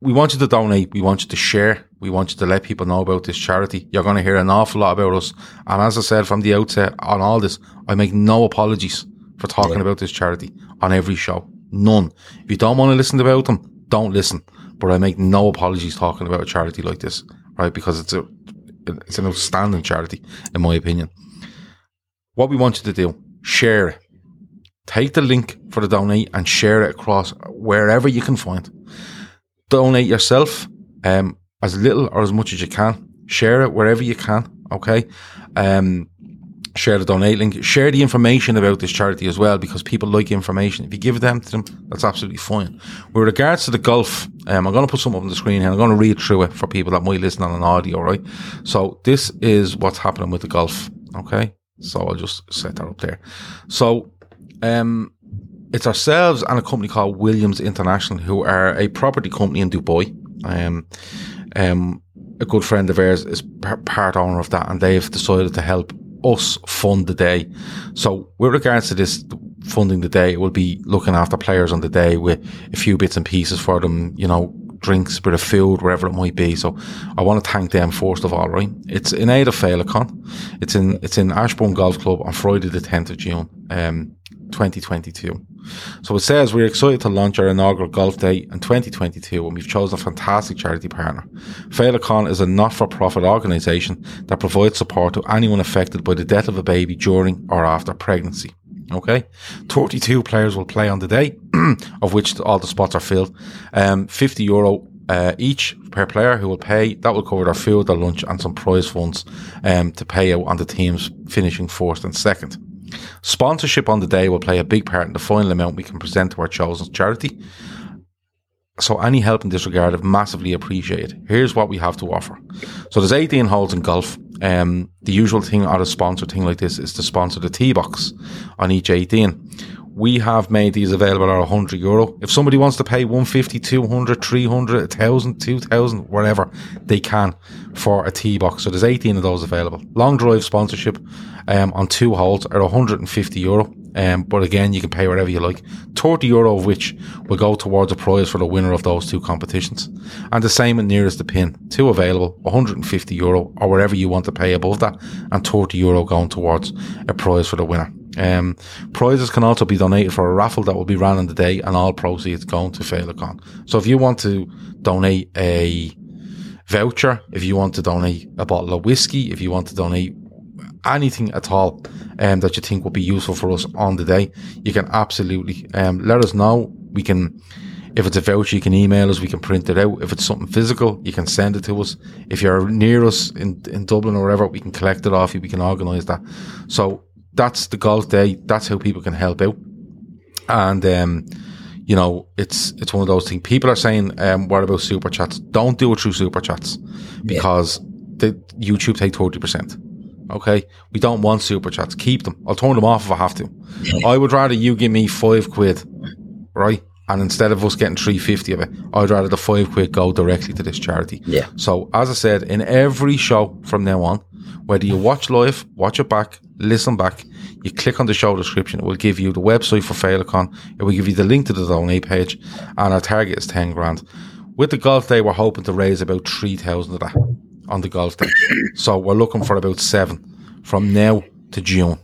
B: we want you to donate. We want you to share. We want you to let people know about this charity. You're going to hear an awful lot about us. And as I said from the outset on all this, I make no apologies for talking yeah. about this charity on every show. None. If you don't want to listen about them, don't listen. But I make no apologies talking about a charity like this, right? Because it's a, it's an outstanding charity, in my opinion. What we want you to do, share it. Take the link for the donate and share it across wherever you can find donate yourself, um, as little or as much as you can. Share it wherever you can. Okay. Um, share the donate link. Share the information about this charity as well because people like information. If you give them to them, that's absolutely fine. With regards to the golf, um, I'm going to put something up on the screen here. I'm going to read through it for people that might listen on an audio, right? So this is what's happening with the golf. Okay. So I'll just set that up there. So, um, it's ourselves and a company called Williams International, who are a property company in Dubai. Um, um, a good friend of ours is part owner of that, and they've decided to help us fund the day. So with regards to this funding the day, it will be looking after players on the day with a few bits and pieces for them, you know, drinks, a bit of food, wherever it might be. So I want to thank them first of all, right? It's in aid of Féileacáin. It's in, it's in Ashbourne Golf Club on Friday the 10th of June, um, 2022. So it says we're excited to launch our inaugural golf day in 2022 and we've chosen a fantastic charity partner. Féileacáin is a not-for-profit organisation that provides support to anyone affected by the death of a baby during or after pregnancy. Okay. 32 players will play on the day, of which all the spots are filled. Um, 50 euro uh, each per player who will pay. That will cover their food, their lunch, and some prize funds um, to pay out on the teams finishing first and second. Sponsorship on the day will play a big part in the final amount we can present to our chosen charity. So any help in this regard is massively appreciated. Here's what we have to offer. So there's 18 holes in golf. Um, the usual thing on a sponsor thing like this is to sponsor the tee box on each 18. We have made these available at 100 euro. If somebody wants to pay 150, 200, 300, 1000, 2000, whatever, they can for a tee box. So there's 18 of those available. Long drive sponsorship um, on two holes at 150 euro. Um, but again, you can pay whatever you like. 30 euro of which will go towards a prize for the winner of those two competitions. And the same at nearest the pin. Two available, 150 euro or whatever you want to pay above that and 30 euro going towards a prize for the winner. Um, prizes can also be donated for a raffle that will be run on the day and all proceeds going to Féileacáin. So if you want to donate a voucher, if you want to donate a bottle of whiskey, if you want to donate anything at all um, that you think would be useful for us on the day, you can absolutely um, let us know. We can, if it's a voucher, you can email us. We can print it out. If it's something physical, you can send it to us. If you're near us in, in Dublin or wherever, we can collect it off you. We can organise that. So that's the golf day. That's how people can help out. And, um, you know, it's, it's one of those things. People are saying, um, what about super chats? Don't do it through super chats because yeah. the YouTube take 30%. Okay. We don't want super chats. Keep them. I'll turn them off if I have to. I would rather you give me five quid, right? And instead of us getting 350 of it, I'd rather the five quid go directly to this charity.
A: Yeah.
B: So as I said, in every show from now on, whether you watch live, watch it back, listen back, you click on the show description, it will give you the website for Féileacáin, it will give you the link to the donate page, and our target is 10 grand. With the golf day, we're hoping to raise about 3,000 of that on the golf day. so we're looking for about seven from now to June.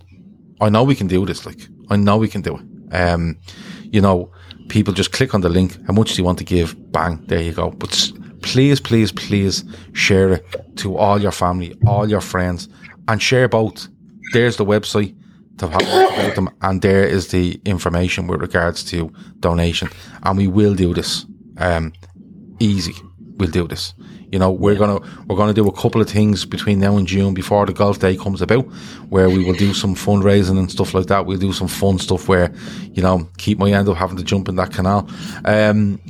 B: I know we can do this, like, I know we can do it. Um, you know, people just click on the link. How much do you want to give? Bang, there you go. But please, please, please share it to all your family, all your friends, and share both. There's the website to have about them, and there is the information with regards to donation. And we will do this. Um, easy. We'll do this. You know, we're gonna we're gonna do a couple of things between now and June before the golf day comes about, where we will do some fundraising and stuff like that. We'll do some fun stuff where, you know, keep my end up having to jump in that canal. Um,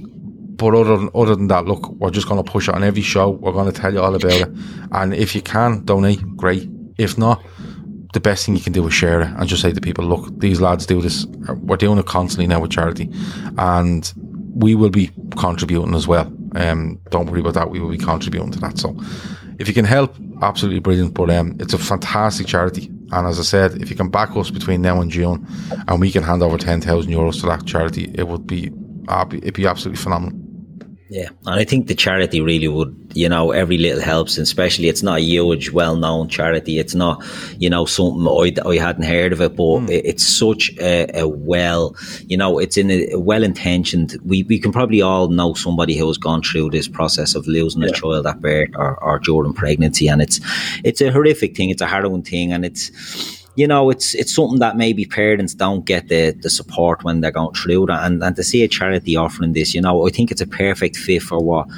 B: but other than, other than that, look, we're just going to push it on every show. We're going to tell you all about it. And if you can donate, great. If not, the best thing you can do is share it and just say to people, look, these lads do this. We're doing it constantly now with charity and we will be contributing as well. Um, don't worry about that. We will be contributing to that. So if you can help, absolutely brilliant. But, um, it's a fantastic charity. And as I said, if you can back us between now and June and we can hand over 10,000 euros to that charity, it would be, it'd be absolutely phenomenal.
A: Yeah, and I think the charity really would, you know, every little helps, and especially it's not a huge, well-known charity. It's not, you know, something I, I hadn't heard of it, but mm. it's such a, a, well, you know, it's in a, a, well-intentioned. We we can probably all know somebody who has gone through this process of losing yeah. a child at birth or, or during pregnancy, and it's it's a horrific thing. It's a harrowing thing, and it's you know, it's it's something that maybe parents don't get the, the support when they're going through that. And, and to see a charity offering this, you know, I think it's a perfect fit for what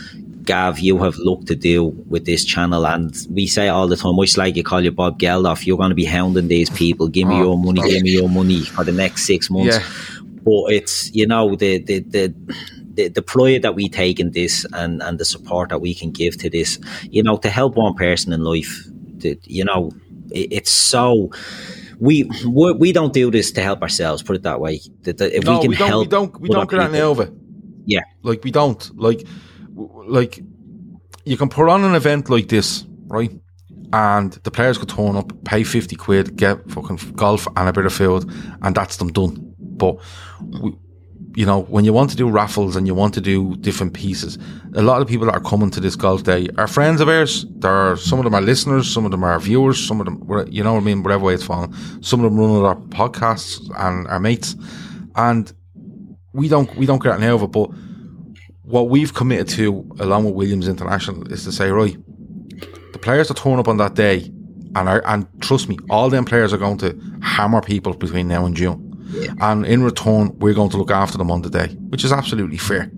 A: Gav, you have looked to do with this channel, and we say all the time, much like you call you Bob Geldof, you're going to be hounding these people. Give me oh, your money, give me your money for the next six months. Yeah. But it's you know the the the. The, the pride that we take in this and, and the support that we can give to this, you know, to help one person in life, to, you know, it's so we we don't do this to help ourselves. Put it that way. That, if
B: no,
A: we can
B: we don't,
A: help,
B: we don't. We don't get any over.
A: Yeah,
B: like we don't. Like, like you can put on an event like this, right? and the players could turn up, pay 50 quid, get fucking golf and a bit of food, and that's them done. But, we, you know, when you want to do raffles and you want to do different pieces, a lot of people that are coming to this golf day are friends of ours. There are, some of them are listeners, some of them are viewers, some of them, you know what I mean, whatever way it's fallen. Some of them run our podcasts and our mates. And we don't, we don't get out of it, but what we've committed to along with Williams International is to say, right, the players are torn up on that day, and are, and trust me, all them players are going to hammer people between now and June. Yeah. And in return, we're going to look after them on the day, which is absolutely fair.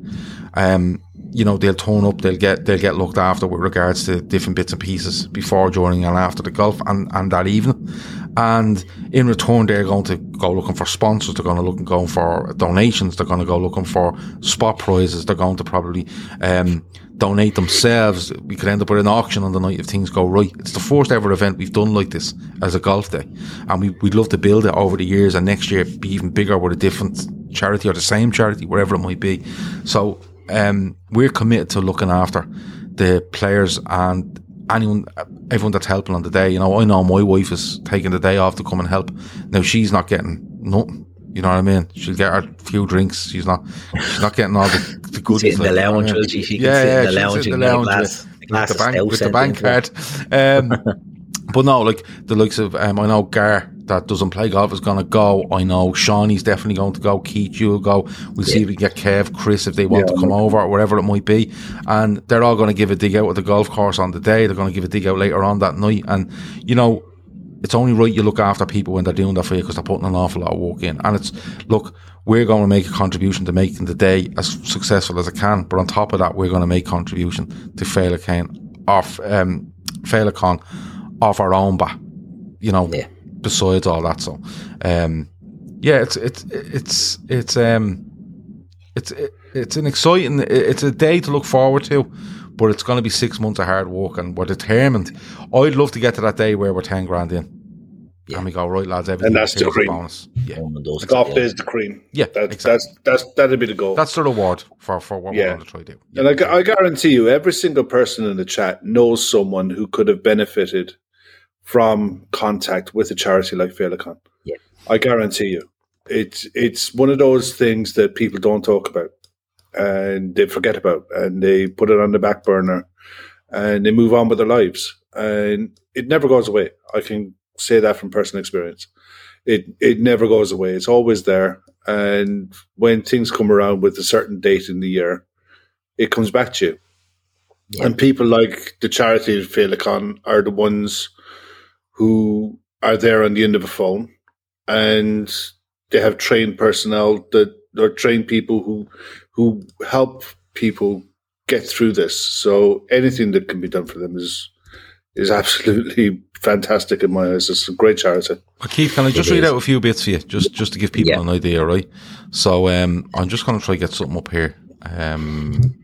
B: Um, you know, they'll tone up, they'll get they'll get looked after with regards to different bits and pieces before, during, and after the golf and, and that evening. And in return, they're going to go looking for sponsors. They're going to look and going for donations. They're going to go looking for spot prizes. They're going to probably um, donate themselves. We could end up with an auction on the night if things go right. It's the first ever event we've done like this as a golf day. And we, we'd love to build it over the years and next year be even bigger with a different charity or the same charity, wherever it might be. So, um, we're committed to looking after the players and anyone, everyone that's helping on the day. You know, I know my wife is taking the day off to come and help. Now she's not getting nothing. You know what I mean? She'll get her few drinks. She's not. She's not getting all the, the good.
A: in the lounge, she, she yeah, yeah, the lounge, in the lounge glass,
B: with, with the bank, with the bank card. Um, but no, like the likes of um, I know Gar that doesn't play golf is going to go. I know Shawnee's definitely going to go. Keith, you'll go. We'll yeah. see if we get Kev, Chris, if they want yeah, to come over or whatever it might be. And they're all going to give a dig out at the golf course on the day. They're going to give a dig out later on that night. And, you know, it's only right you look after people when they're doing that for you because they're putting an awful lot of work in. And it's, look, we're going to make a contribution to making the day as successful as it can. But on top of that, we're going to make contribution to Féileacáin off, um, Féileacáin off our own back, you know, yeah. besides all that. So, um, yeah, it's, it's, it's, it's, um, it's, it's an exciting, it's a day to look forward to but it's going to be six months of hard work and we're determined. I'd love to get to that day where we're 10 grand in. Yeah. And we go, right, lads, everything
C: and that's the cream.
B: bonus.
C: Yeah. The golf is the cream.
B: Yeah.
C: That's, exactly. that's, that's, that'd be the goal.
B: That's the reward for, for what yeah. we're going to try to do.
C: Yeah. And I, I guarantee you, every single person in the chat knows someone who could have benefited from contact with a charity like Féileacáin.
A: Yeah.
C: I guarantee you. It's, it's one of those things that people don't talk about and they forget about and they put it on the back burner and they move on with their lives. And it never goes away. I can say that from personal experience. It it never goes away. It's always there. And when things come around with a certain date in the year, it comes back to you. Yeah. And people like the charity Féileacáin are the ones who are there on the end of a phone and they have trained personnel that or trained people who who help people get through this. So anything that can be done for them is is absolutely fantastic in my eyes. It's a great charity.
B: Well, Keith, can I just it read is. out a few bits for you, just just to give people yeah. an idea, right? So um, I'm just going to try to get something up here. Um,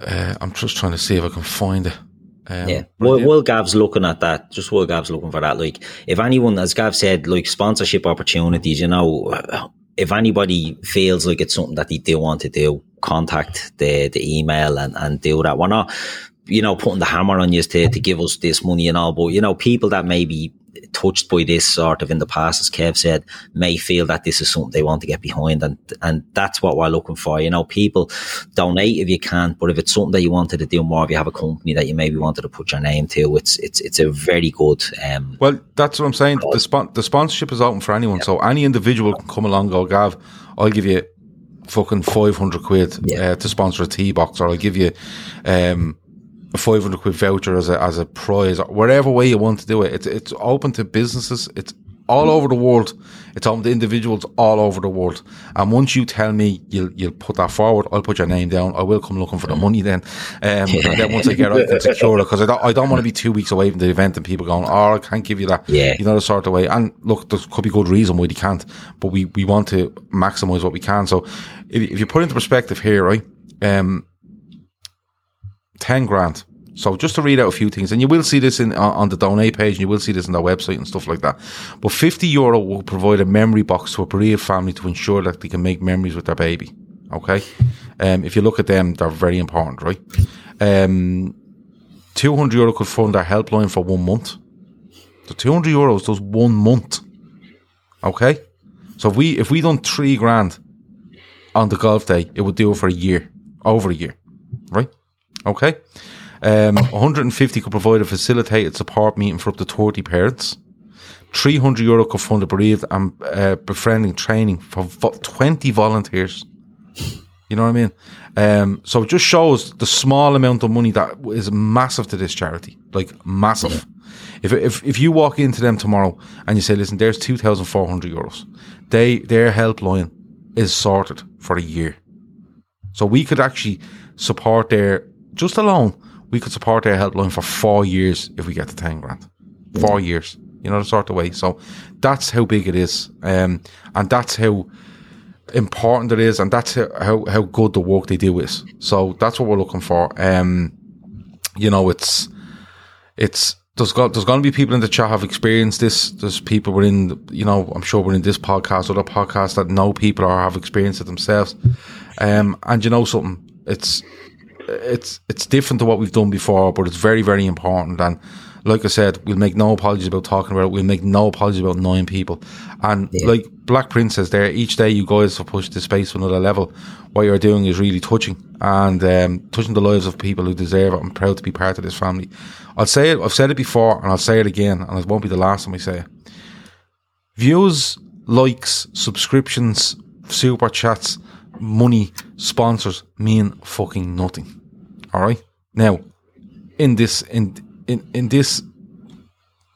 B: uh, I'm just trying to see if I can find it.
A: Um, yeah, well, while Gav's looking at that, just while Gav's looking for that, like if anyone, as Gav said, like sponsorship opportunities, you know, if anybody feels like it's something that they do want to do, contact the, the email and, and do that. We're not, you know, putting the hammer on you to, to give us this money and all, but, you know, people that maybe touched by this sort of in the past, as Kev said, may feel that this is something they want to get behind. And, and that's what we're looking for. You know, people donate if you can, but if it's something that you wanted to do more, if you have a company that you maybe wanted to put your name to, it's, it's, it's a very good, um,
B: well, that's what I'm saying. The, spon- the sponsorship is open for anyone. So any individual can come along, go, Gav, I'll give you fucking 500 quid yeah. uh, to sponsor a tee box or I'll give you, um, a 500 quid voucher as a, as a prize, or whatever way you want to do it. It's, it's open to businesses. It's all over the world. It's open to individuals all over the world. And once you tell me you'll, you'll put that forward, I'll put your name down. I will come looking for the money then. Um, and then once I get out and secure it, because I don't, I don't want to be two weeks away from the event and people going, oh, I can't give you that.
A: Yeah.
B: You know, the sort of way. And look, there could be good reason why they can't, but we, we want to maximize what we can. So if, if you put into perspective here, right, um, 10 grand. So just to read out a few things, and you will see this in on the donate page, and you will see this on their website and stuff like that. But 50 euro will provide a memory box to a bereaved family to ensure that they can make memories with their baby. Okay. Um, if you look at them, they're very important, right? Um, 200 euro could fund our helpline for one month. So 200 euros does one month. Okay? So if we if we done three grand on the golf day, it would do it for a year, over a year, right? Okay. Um, 150 could provide a facilitated support meeting for up to 30 parents. 300 euro could fund a bereaved and uh, befriending training for vo- 20 volunteers. You know what I mean? Um, so it just shows the small amount of money that is massive to this charity, like massive. If, if if you walk into them tomorrow and you say, "Listen, there's two thousand four hundred euros," they their helpline is sorted for a year, so we could actually support their just alone. We could support their helpline for four years if we get to ten grand. Four years, you know, the sort of way. So that's how big it is, um, and that's how important it is, and that's how, how, how good the work they do is. So that's what we're looking for. Um, you know, it's it's there's got there's going to be people in the chat have experienced this. There's people within, you know, I'm sure we're in this podcast, or other podcasts that know people or have experienced it themselves. Um, and you know something, it's it's it's different to what we've done before, but it's very very important. And like I said, we'll make no apologies about talking about it. We'll make no apologies about knowing people. And yeah. like Black Princess there, each day you guys have pushed the space to another level. What you're doing is really touching and um, touching the lives of people who deserve it. I'm proud to be part of this family. I'll say it, I've said it before and I'll say it again, and it won't be the last time I say it. Views, likes, subscriptions, super chats, money, sponsors mean fucking nothing. Alright? Now, in this in in, in this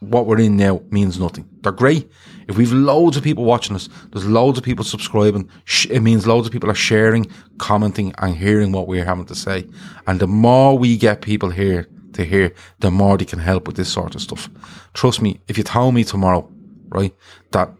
B: what we're in now means nothing. They're great. If we've loads of people watching us, there's loads of people subscribing. It means loads of people are sharing, commenting, and hearing what we're having to say. And the more we get people here to hear, the more they can help with this sort of stuff. Trust me, if you tell me tomorrow, right, that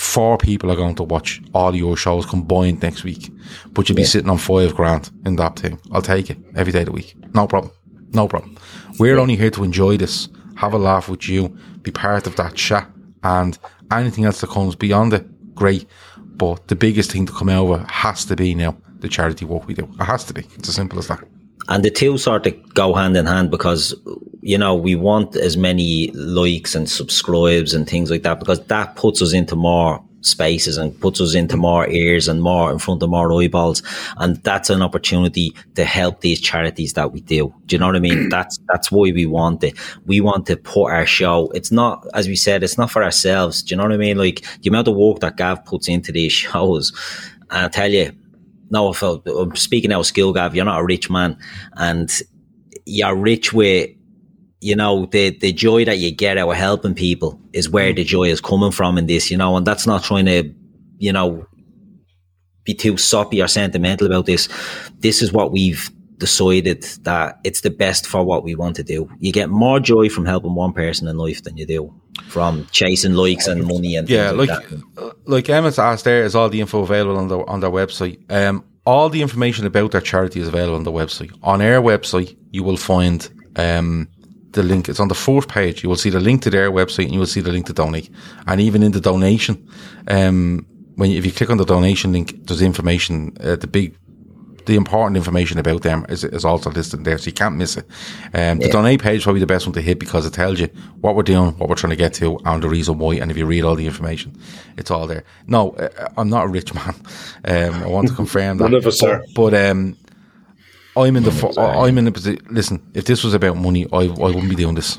B: four people are going to watch all your shows combined next week, but you'll be yeah. sitting on five grand in that thing, I'll take it every day of the week. No problem. No problem. We're yeah. only here to enjoy this, have a laugh with you, be part of that chat, and anything else that comes beyond it, great. But the biggest thing to come over has to be now the charity work we do. It has to be. It's as simple as that.
A: And the two sort of go hand in hand because, you know, we want as many likes and subscribes and things like that because that puts us into more spaces and puts us into more ears and more in front of more eyeballs. And that's an opportunity to help these charities that we do. Do you know what I mean? that's, that's why we want it. We want to put our show. It's not, as we said, it's not for ourselves. Do you know what I mean? Like the amount of work that Gav puts into these shows. And I tell you, no, if I'm uh, speaking out of skill, Gav, you're not a rich man and you're rich with, you know, the, the joy that you get out of helping people is where the joy is coming from in this, you know, and that's not trying to, you know, be too soppy or sentimental about this. This is what we've decided that it's the best for what we want to do. You get more joy from helping one person in life than you do from chasing likes and money and
B: yeah, like
A: like,
B: uh, like Emmett's asked, there is all the info available on their on their website. Um, all the information about their charity is available on the website. On our website, you will find um the link. It's on the fourth page. You will see the link to their website and you will see the link to donate. And even in the donation, um, when you, if you click on the donation link, there's information. Uh, the big the important information about them is, is also listed there, so you can't miss it. Um, the yeah. donate page is probably the best one to hit because it tells you what we're doing, what we're trying to get to, and the reason why. And if you read all the information, it's all there. No, uh, I'm not a rich man. Um, I want to confirm that.
C: None of us
B: but, but um, I'm in the I'm in the position. Listen, if this was about money, I I wouldn't be doing this.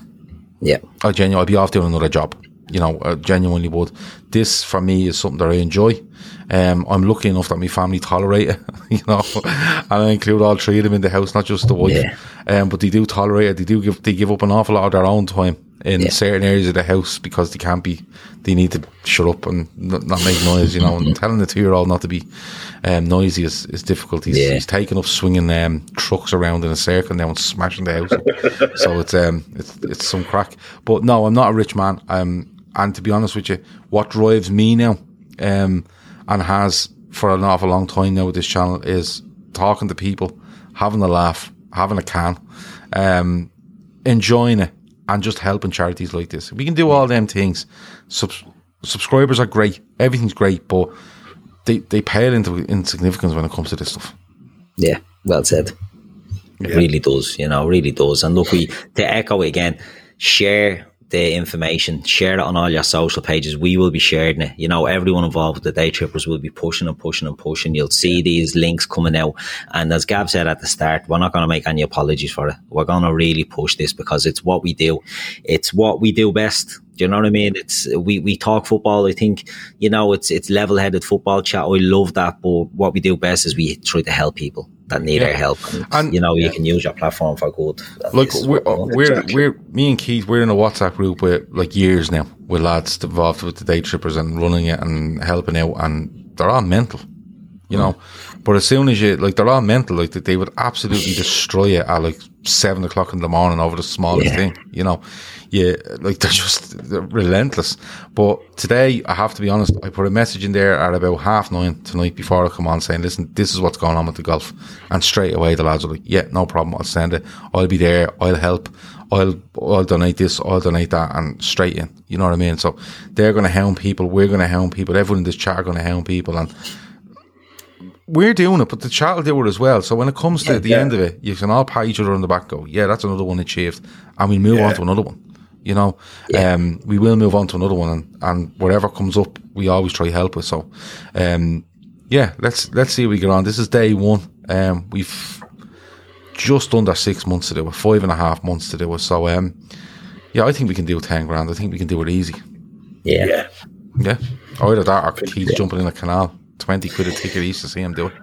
A: Yeah,
B: I genuinely I'd be off doing another job. You know, I genuinely would. This for me is something that I enjoy. Um, I'm lucky enough that my family tolerate it, you know, and I include all three of them in the house, not just the wife. Yeah. Um, but they do tolerate it. They do give they give up an awful lot of their own time in yeah. certain areas of the house because they can't be. They need to shut up and not, not make noise, you know. and telling the two year old not to be um, noisy is, is difficult. He's, yeah. he's taking up swinging um, trucks around in a circle now and smashing the house. so it's um it's it's some crack. But no, I'm not a rich man. Um, and to be honest with you, what drives me now, um, and has for an awful long time now with this channel is talking to people, having a laugh, having a can, um, enjoying it, and just helping charities like this. We can do all them things. Sub- subscribers are great, everything's great, but they, they pale into insignificance when it comes to this stuff.
A: Yeah, well said. It yeah. really does, you know, really does. And look, we to echo it again, share the information, share it on all your social pages. We will be sharing it. You know, everyone involved with the day trippers will be pushing and pushing and pushing. You'll see these links coming out. And as Gav said at the start, we're not going to make any apologies for it. We're going to really push this because it's what we do. It's what we do best. Do you know what I mean? It's we, we talk football. I think you know it's it's level headed football chat. I love that, but what we do best is we try to help people that need yeah. our help. And, and, you know, yeah. you can use your platform for good.
B: Look, we're, uh, we're, we're, me and Keith, we're in a WhatsApp group with like years now with lads involved with the day trippers and running it and helping out and they're all mental, you know. Mm. But as soon as you, like, they're all mental, like, they would absolutely destroy it at like seven o'clock in the morning over the smallest yeah. thing, you know yeah, like they're just they're relentless. But today, I have to be honest, I put a message in there at about half nine tonight before I come on saying, listen, this is what's going on with the golf. And straight away, the lads are like, yeah, no problem. I'll send it. I'll be there. I'll help. I'll, I'll donate this. I'll donate that and straight in. You know what I mean? So they're going to hound people. We're going to hound people. Everyone in this chat are going to hound people. And we're doing it, but the chat will do it as well. So when it comes to yeah, the yeah. end of it, you can all pat each other on the back, go, yeah, that's another one achieved. And we move yeah. on to another one. You know, yeah. um, we will move on to another one, and, and whatever comes up, we always try to help with. So, um, yeah, let's let's see how we get on. This is day one. Um, we've just under six months to do it, five and a half months to do it. So, um, yeah, I think we can do ten grand. I think we can do it easy.
A: Yeah, yeah,
B: yeah. Either that or he's jumping in a canal. Twenty quid a ticket each to see him do it.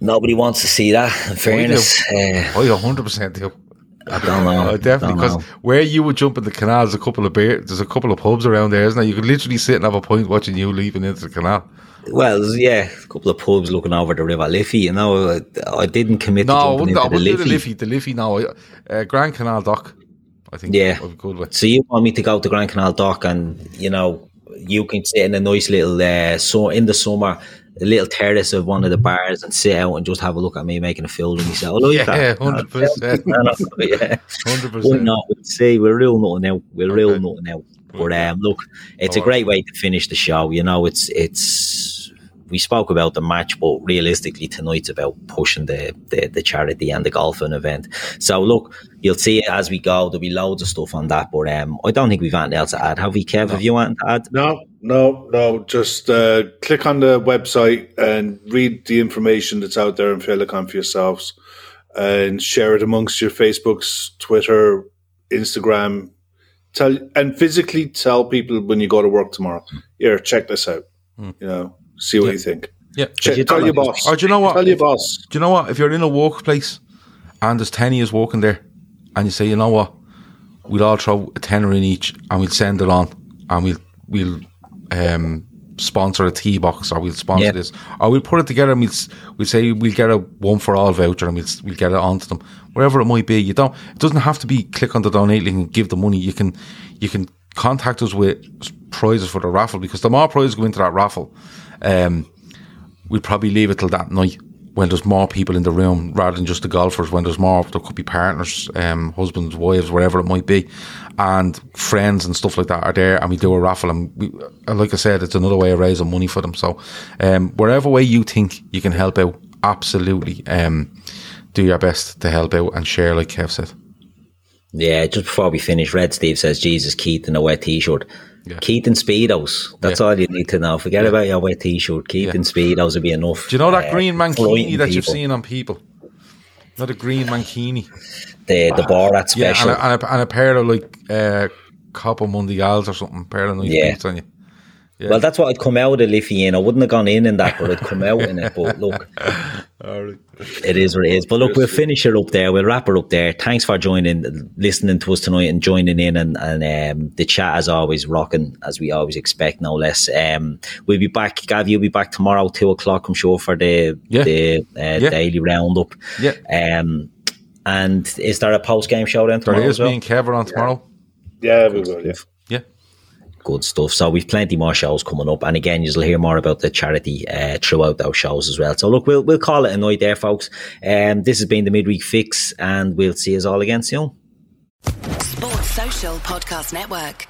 A: Nobody wants to see that. In fairness,
B: I do. Uh, 100% do.
A: I don't know.
B: Oh, definitely, because where you would jump in the canal, there's a couple of beer, there's a couple of pubs around there, isn't there? You could literally sit and have a pint watching you leaving into the canal.
A: Well, yeah, a couple of pubs looking over the River Liffey. You know, I didn't commit no, to jumping into the Liffey.
B: the Liffey. The Liffey, no, uh, Grand Canal Dock. I think.
A: Yeah, good with. So you want me to go to Grand Canal Dock, and you know, you can sit in a nice little uh, so in the summer a little terrace of one of the bars and sit out and just have a look at me making a field and you say, oh,
B: yeah, hundred percent,
A: yeah, hundred percent. No, we'll see, we're real nothing out. We're real okay. nothing out. But um, look, it's a great way to finish the show. You know, it's it's we spoke about the match, but realistically tonight's about pushing the, the, the charity and the golfing event. So look, you'll see it as we go. There'll be loads of stuff on that, but um, I don't think we've anything else to add. Have we, Kev? No. Have you anything to add?
C: No, no, no. Just uh, click on the website and read the information that's out there and fill it on for yourselves, and share it amongst your Facebooks, Twitter, Instagram. Tell and physically tell people when you go to work tomorrow. Here, check this out. Mm. You know See what
B: yeah.
C: you think.
B: Yeah.
C: Check, you tell your boss.
B: Or do you know what?
C: Tell your boss.
B: Do you know what? If you're in a workplace and there's 10 years working there and you say, you know what? We'll all throw a tenner in each and we'll send it on and we'll, we'll, um, sponsor a tee box or we'll sponsor yeah. this or we'll put it together and we'll, we'll say we'll get a one for all voucher and we'll, we'll get it onto them wherever it might be you don't it doesn't have to be click on the donate link and give the money you can you can contact us with prizes for the raffle because the more prizes go into that raffle um, we'd probably leave it till that night when there's more people in the room rather than just the golfers. When there's more, there could be partners, um, husbands, wives, wherever it might be, and friends and stuff like that are there, and we do a raffle. And we, like I said, it's another way of raising money for them. So, um, wherever way you think you can help out, absolutely, um, do your best to help out and share, like Kev said.
A: Yeah, just before we finish, Red Steve says Jesus Keith in a wet t-shirt. Yeah. Keith and Speedos. That's yeah. all you need to know. Forget yeah. about your wet t-shirt. Keith and Speedos would be enough.
B: Do you know that uh, green mankini that you've seen on people? Not a green mankini.
A: The the Borat special.
B: Yeah, and a, and a, and a pair of like uh, Copa Mundials or something. Pair of nice yeah. on you.
A: Yeah. Well, that's what I'd come out of Liffey in. I wouldn't have gone in in that, but I'd come out in it. But look, it is what it is. But look, we'll finish it up there. We'll wrap it up there. Thanks for joining, listening to us tonight and joining in and, and um, the chat as always, rocking as we always expect, no less. Um, we'll be back. Gav, you'll be back tomorrow, two o'clock, I'm sure, for the,
B: yeah.
A: the uh, yeah. daily roundup.
B: Yeah.
A: Um, and is there a post game show then tomorrow?
B: There is. Well? Me and Kev on tomorrow.
C: Yeah, yeah we will. Yeah
A: good stuff. So we've plenty more shows coming up, and again, you'll hear more about the charity uh, throughout those shows as well. So look, we'll we'll call it a night there, folks. Um, this has been the midweek fix, and we'll see us all again soon. Sports Social Podcast Network.